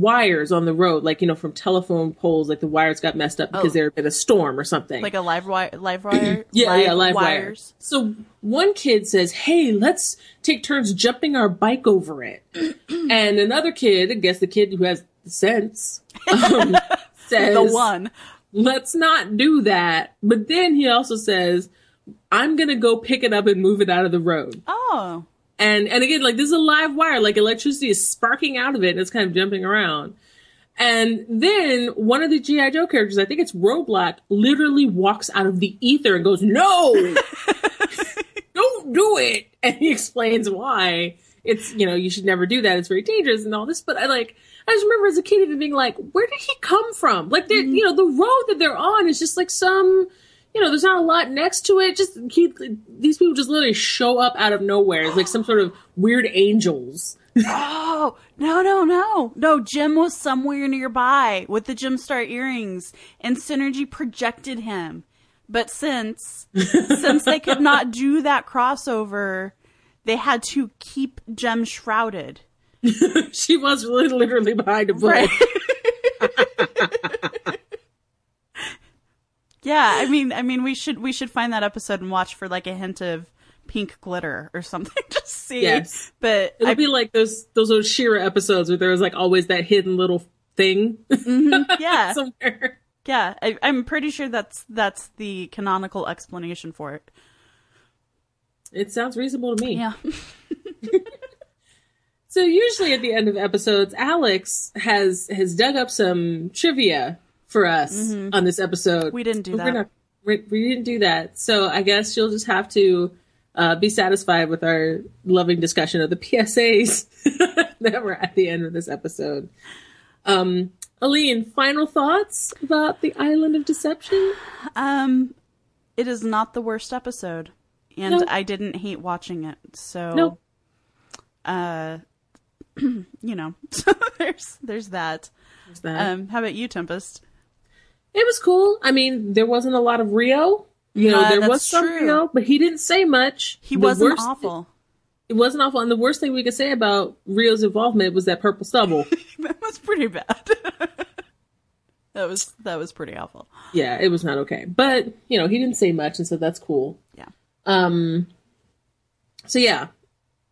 [SPEAKER 1] wires on the road, like you know from telephone poles, like the wires got messed up because
[SPEAKER 2] Oh.
[SPEAKER 1] there had been a storm or something.
[SPEAKER 2] Like a live wire, live wire.
[SPEAKER 1] Yeah, yeah, live wire.
[SPEAKER 2] wires.
[SPEAKER 1] So one kid says, "Hey, let's take turns jumping our bike over it," and another kid, I guess the kid who has sense, um, says,
[SPEAKER 2] The one.
[SPEAKER 1] let's not do that." But then he also says, "I'm gonna go pick it up and move it out of the road."
[SPEAKER 2] Oh,
[SPEAKER 1] And and again, like this is a live wire, like electricity is sparking out of it and it's kind of jumping around. And then one of the G.I. Joe characters, I think it's Roadblock, literally walks out of the ether and goes, No! Don't do it! And he explains why. It's, you know, you should never do that. It's very dangerous and all this. But I like, I just remember as a kid even being like, where did he come from? Like, they're mm-hmm. you know, the road that they're on is just like some, you know, there's not a lot next to it. Just keep these people just literally show up out of nowhere. It's like some sort of weird angels.
[SPEAKER 2] oh, no, no, no, no. Jem was somewhere nearby with the Jemstar earrings, and Synergy projected him. But since since they could not do that crossover, they had to keep Jem shrouded.
[SPEAKER 1] she was literally behind a bush.
[SPEAKER 2] Right. Yeah, I mean, I mean, we should we should find that episode and watch for like a hint of pink glitter or something. Just see.
[SPEAKER 1] Yes.
[SPEAKER 2] but
[SPEAKER 1] It'll
[SPEAKER 2] I,
[SPEAKER 1] be like those those old She-Ra episodes where there was like always that hidden little thing mm-hmm.
[SPEAKER 2] yeah,
[SPEAKER 1] somewhere.
[SPEAKER 2] yeah, I, I'm pretty sure that's that's the canonical explanation for it.
[SPEAKER 1] It sounds reasonable to me.
[SPEAKER 2] Yeah,
[SPEAKER 1] So usually at the end of episodes, Alex has has dug up some trivia for us on this episode.
[SPEAKER 2] Mm-hmm. We didn't do that.
[SPEAKER 1] Not, we, we didn't do that. So I guess you'll just have to uh, be satisfied with our loving discussion of the PSAs that were at the end of this episode. Um, Aleen, final thoughts about the Island of Deception?
[SPEAKER 2] um, it is not the worst episode, and
[SPEAKER 1] No.
[SPEAKER 2] I didn't hate watching it. So,
[SPEAKER 1] No.
[SPEAKER 2] uh, you know, there's there's that.
[SPEAKER 1] There's that.
[SPEAKER 2] Um, how about you, Tempest?
[SPEAKER 1] It was cool. I mean, there wasn't a lot of Rio. You know, there was some
[SPEAKER 2] true.
[SPEAKER 1] Rio, but he didn't say much.
[SPEAKER 2] He
[SPEAKER 1] The
[SPEAKER 2] wasn't
[SPEAKER 1] worst-
[SPEAKER 2] awful.
[SPEAKER 1] It wasn't awful. And the worst thing we could say about Rio's involvement was that purple stubble.
[SPEAKER 2] that was pretty bad. that was that was pretty awful.
[SPEAKER 1] yeah, it was not okay. But, you know, he didn't say much, and so that's cool.
[SPEAKER 2] Yeah,
[SPEAKER 1] Um so yeah.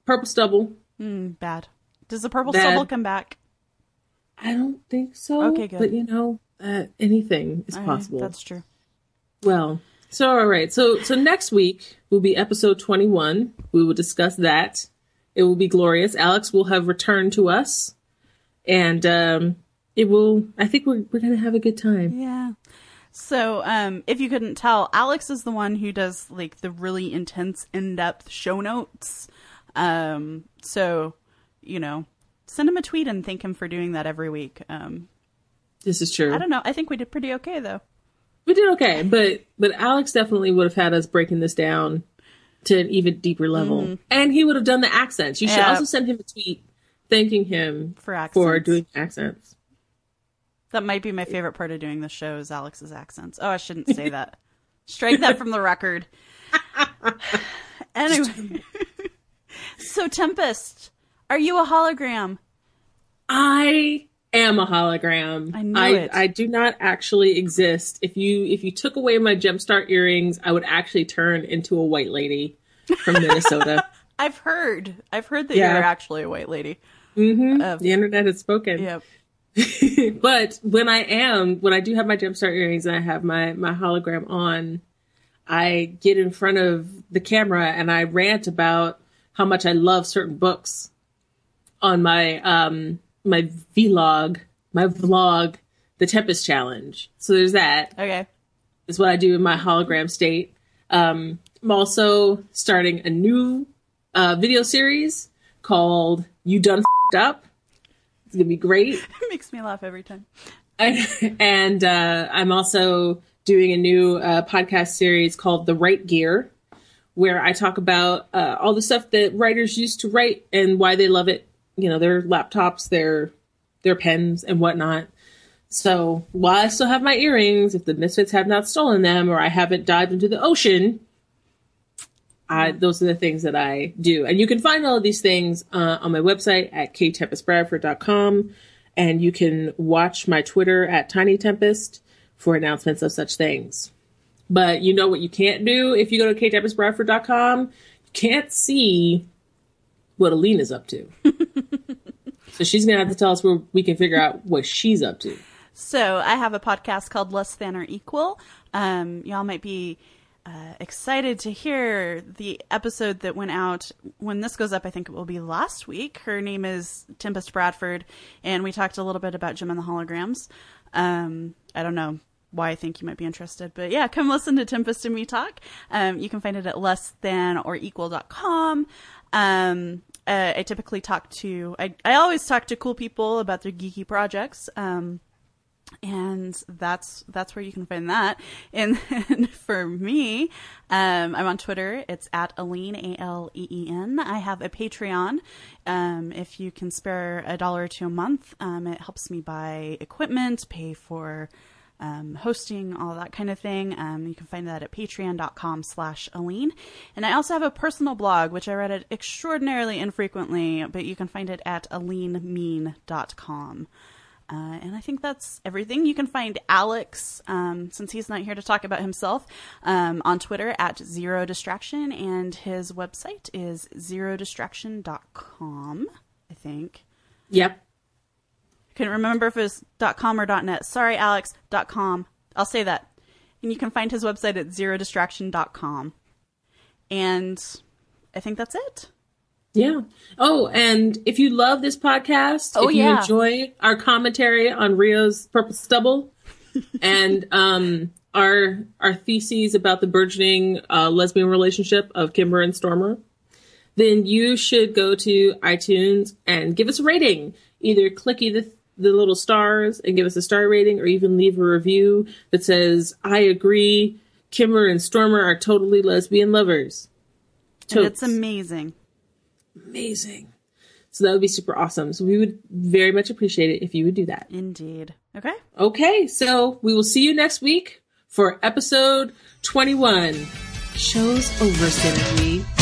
[SPEAKER 1] Purple stubble.
[SPEAKER 2] mm, bad. Does the purple
[SPEAKER 1] Bad.
[SPEAKER 2] stubble come back?
[SPEAKER 1] I don't think so.
[SPEAKER 2] Okay, good.
[SPEAKER 1] But you know, uh, anything is
[SPEAKER 2] All right,
[SPEAKER 1] possible.
[SPEAKER 2] that's true.
[SPEAKER 1] Well, so all right. So so next week will be episode 21. We will discuss that. It will be glorious. Alex will have returned to us and um it will I think we're we're going to have a good time.
[SPEAKER 2] Yeah. So, um, if you couldn't tell, Alex is the one who does like the really intense, in-depth show notes. Um, so, you know, Send him a tweet and thank him for doing that every week. Um,
[SPEAKER 1] This is true.
[SPEAKER 2] I don't know. I think we did pretty okay though.
[SPEAKER 1] We did okay, but but Alex definitely would have had us breaking this down to an even deeper level, mm-hmm. and he would have done the accents. You should
[SPEAKER 2] Yeah.
[SPEAKER 1] also send him a tweet thanking him
[SPEAKER 2] For accents.
[SPEAKER 1] for doing accents.
[SPEAKER 2] That might be my favorite part of doing the show is Alex's accents. Oh, I shouldn't say that. Strike that from the record. anyway. so Tempest, are you a hologram?
[SPEAKER 1] I am a hologram.
[SPEAKER 2] I knew
[SPEAKER 1] I,
[SPEAKER 2] it.
[SPEAKER 1] I do not actually exist. If you if you took away my Jemstar earrings, I would actually turn into a white lady from Minnesota.
[SPEAKER 2] I've heard. I've heard that
[SPEAKER 1] Yeah.
[SPEAKER 2] you're actually a white lady.
[SPEAKER 1] the internet has spoken.
[SPEAKER 2] Yep.
[SPEAKER 1] but when I am, when I do have my Jemstar earrings and I have my my hologram on, I get in front of the camera and I rant about how much I love certain books on my um my vlog, my vlog, the Tempest Challenge. So there's that.
[SPEAKER 2] Okay.
[SPEAKER 1] Is what I do in my hologram state. Um, I'm also starting a new uh, video series called "You Done F***ed Up." It's gonna be great.
[SPEAKER 2] It makes me laugh every time.
[SPEAKER 1] and uh, I'm also doing a new uh, podcast series called The Right Gear, where I talk about uh, all the stuff that writers used to write and why they love it. You know, their laptops, their their pens, and whatnot. So while I still have my earrings, if the misfits have not stolen them or I haven't dived into the ocean, I, those are the things that I do. And you can find all of these things uh, on my website at ktempestbradford.com. And you can watch my Twitter at Tiny Tempest for announcements of such things. But you know what you can't do if you go to ktempestbradford.com? You can't see what Aleen is up to. so she's going to have to tell us where we can figure out what she's up to.
[SPEAKER 2] So I have a podcast called Less Than or Equal. Um, y'all might be uh, excited to hear the episode that went out when this goes up. I think it will be last week. Her name is Tempest Bradford, and we talked a little bit about Jem and the Holograms. Um, I don't know why I think you might be interested, but yeah, come listen to Tempest and me talk. Um, you can find it at lessthanorEqual.com. Um, uh, I typically talk to, I, I always talk to cool people about their geeky projects. Um, and that's that's where you can find that. And for me, um, I'm on Twitter. It's at Aleen A L E E N. I have a Patreon. Um, if you can spare a dollar to a month, um, it helps me buy equipment, pay for um, hosting, all that kind of thing. Um, you can find that at patreon.com slash Aleen. And I also have a personal blog, which I read it extraordinarily infrequently, but you can find it at alinemean.com. Uh, and I think that's everything. You can find Alex, um, since he's not here to talk about himself, um, on Twitter at Zero Distraction, and his website is zerodistraction.com, I think.
[SPEAKER 1] Yep.
[SPEAKER 2] Couldn't remember if it was .com or .net. Sorry, Alex. .com. I'll say that. And you can find his website at zerodistraction.com. And I think that's it.
[SPEAKER 1] Yeah. Oh, and if you love this podcast,
[SPEAKER 2] Oh,
[SPEAKER 1] if you
[SPEAKER 2] yeah.
[SPEAKER 1] enjoy our commentary on Rio's Purple Stubble and um, our our theses about the burgeoning uh, lesbian relationship of Kimber and Stormer, then you should go to iTunes and give us a rating. Either clicky the the little stars and give us a star rating, or even leave a review that says, "I agree, Kimber and Stormer are totally lesbian lovers."
[SPEAKER 2] And it's amazing.
[SPEAKER 1] amazing. So that would be super awesome. So we would very much appreciate it if you would do that.
[SPEAKER 2] Indeed. Okay.
[SPEAKER 1] Okay, so we will see you next week for episode 21. Show's over, Synergy.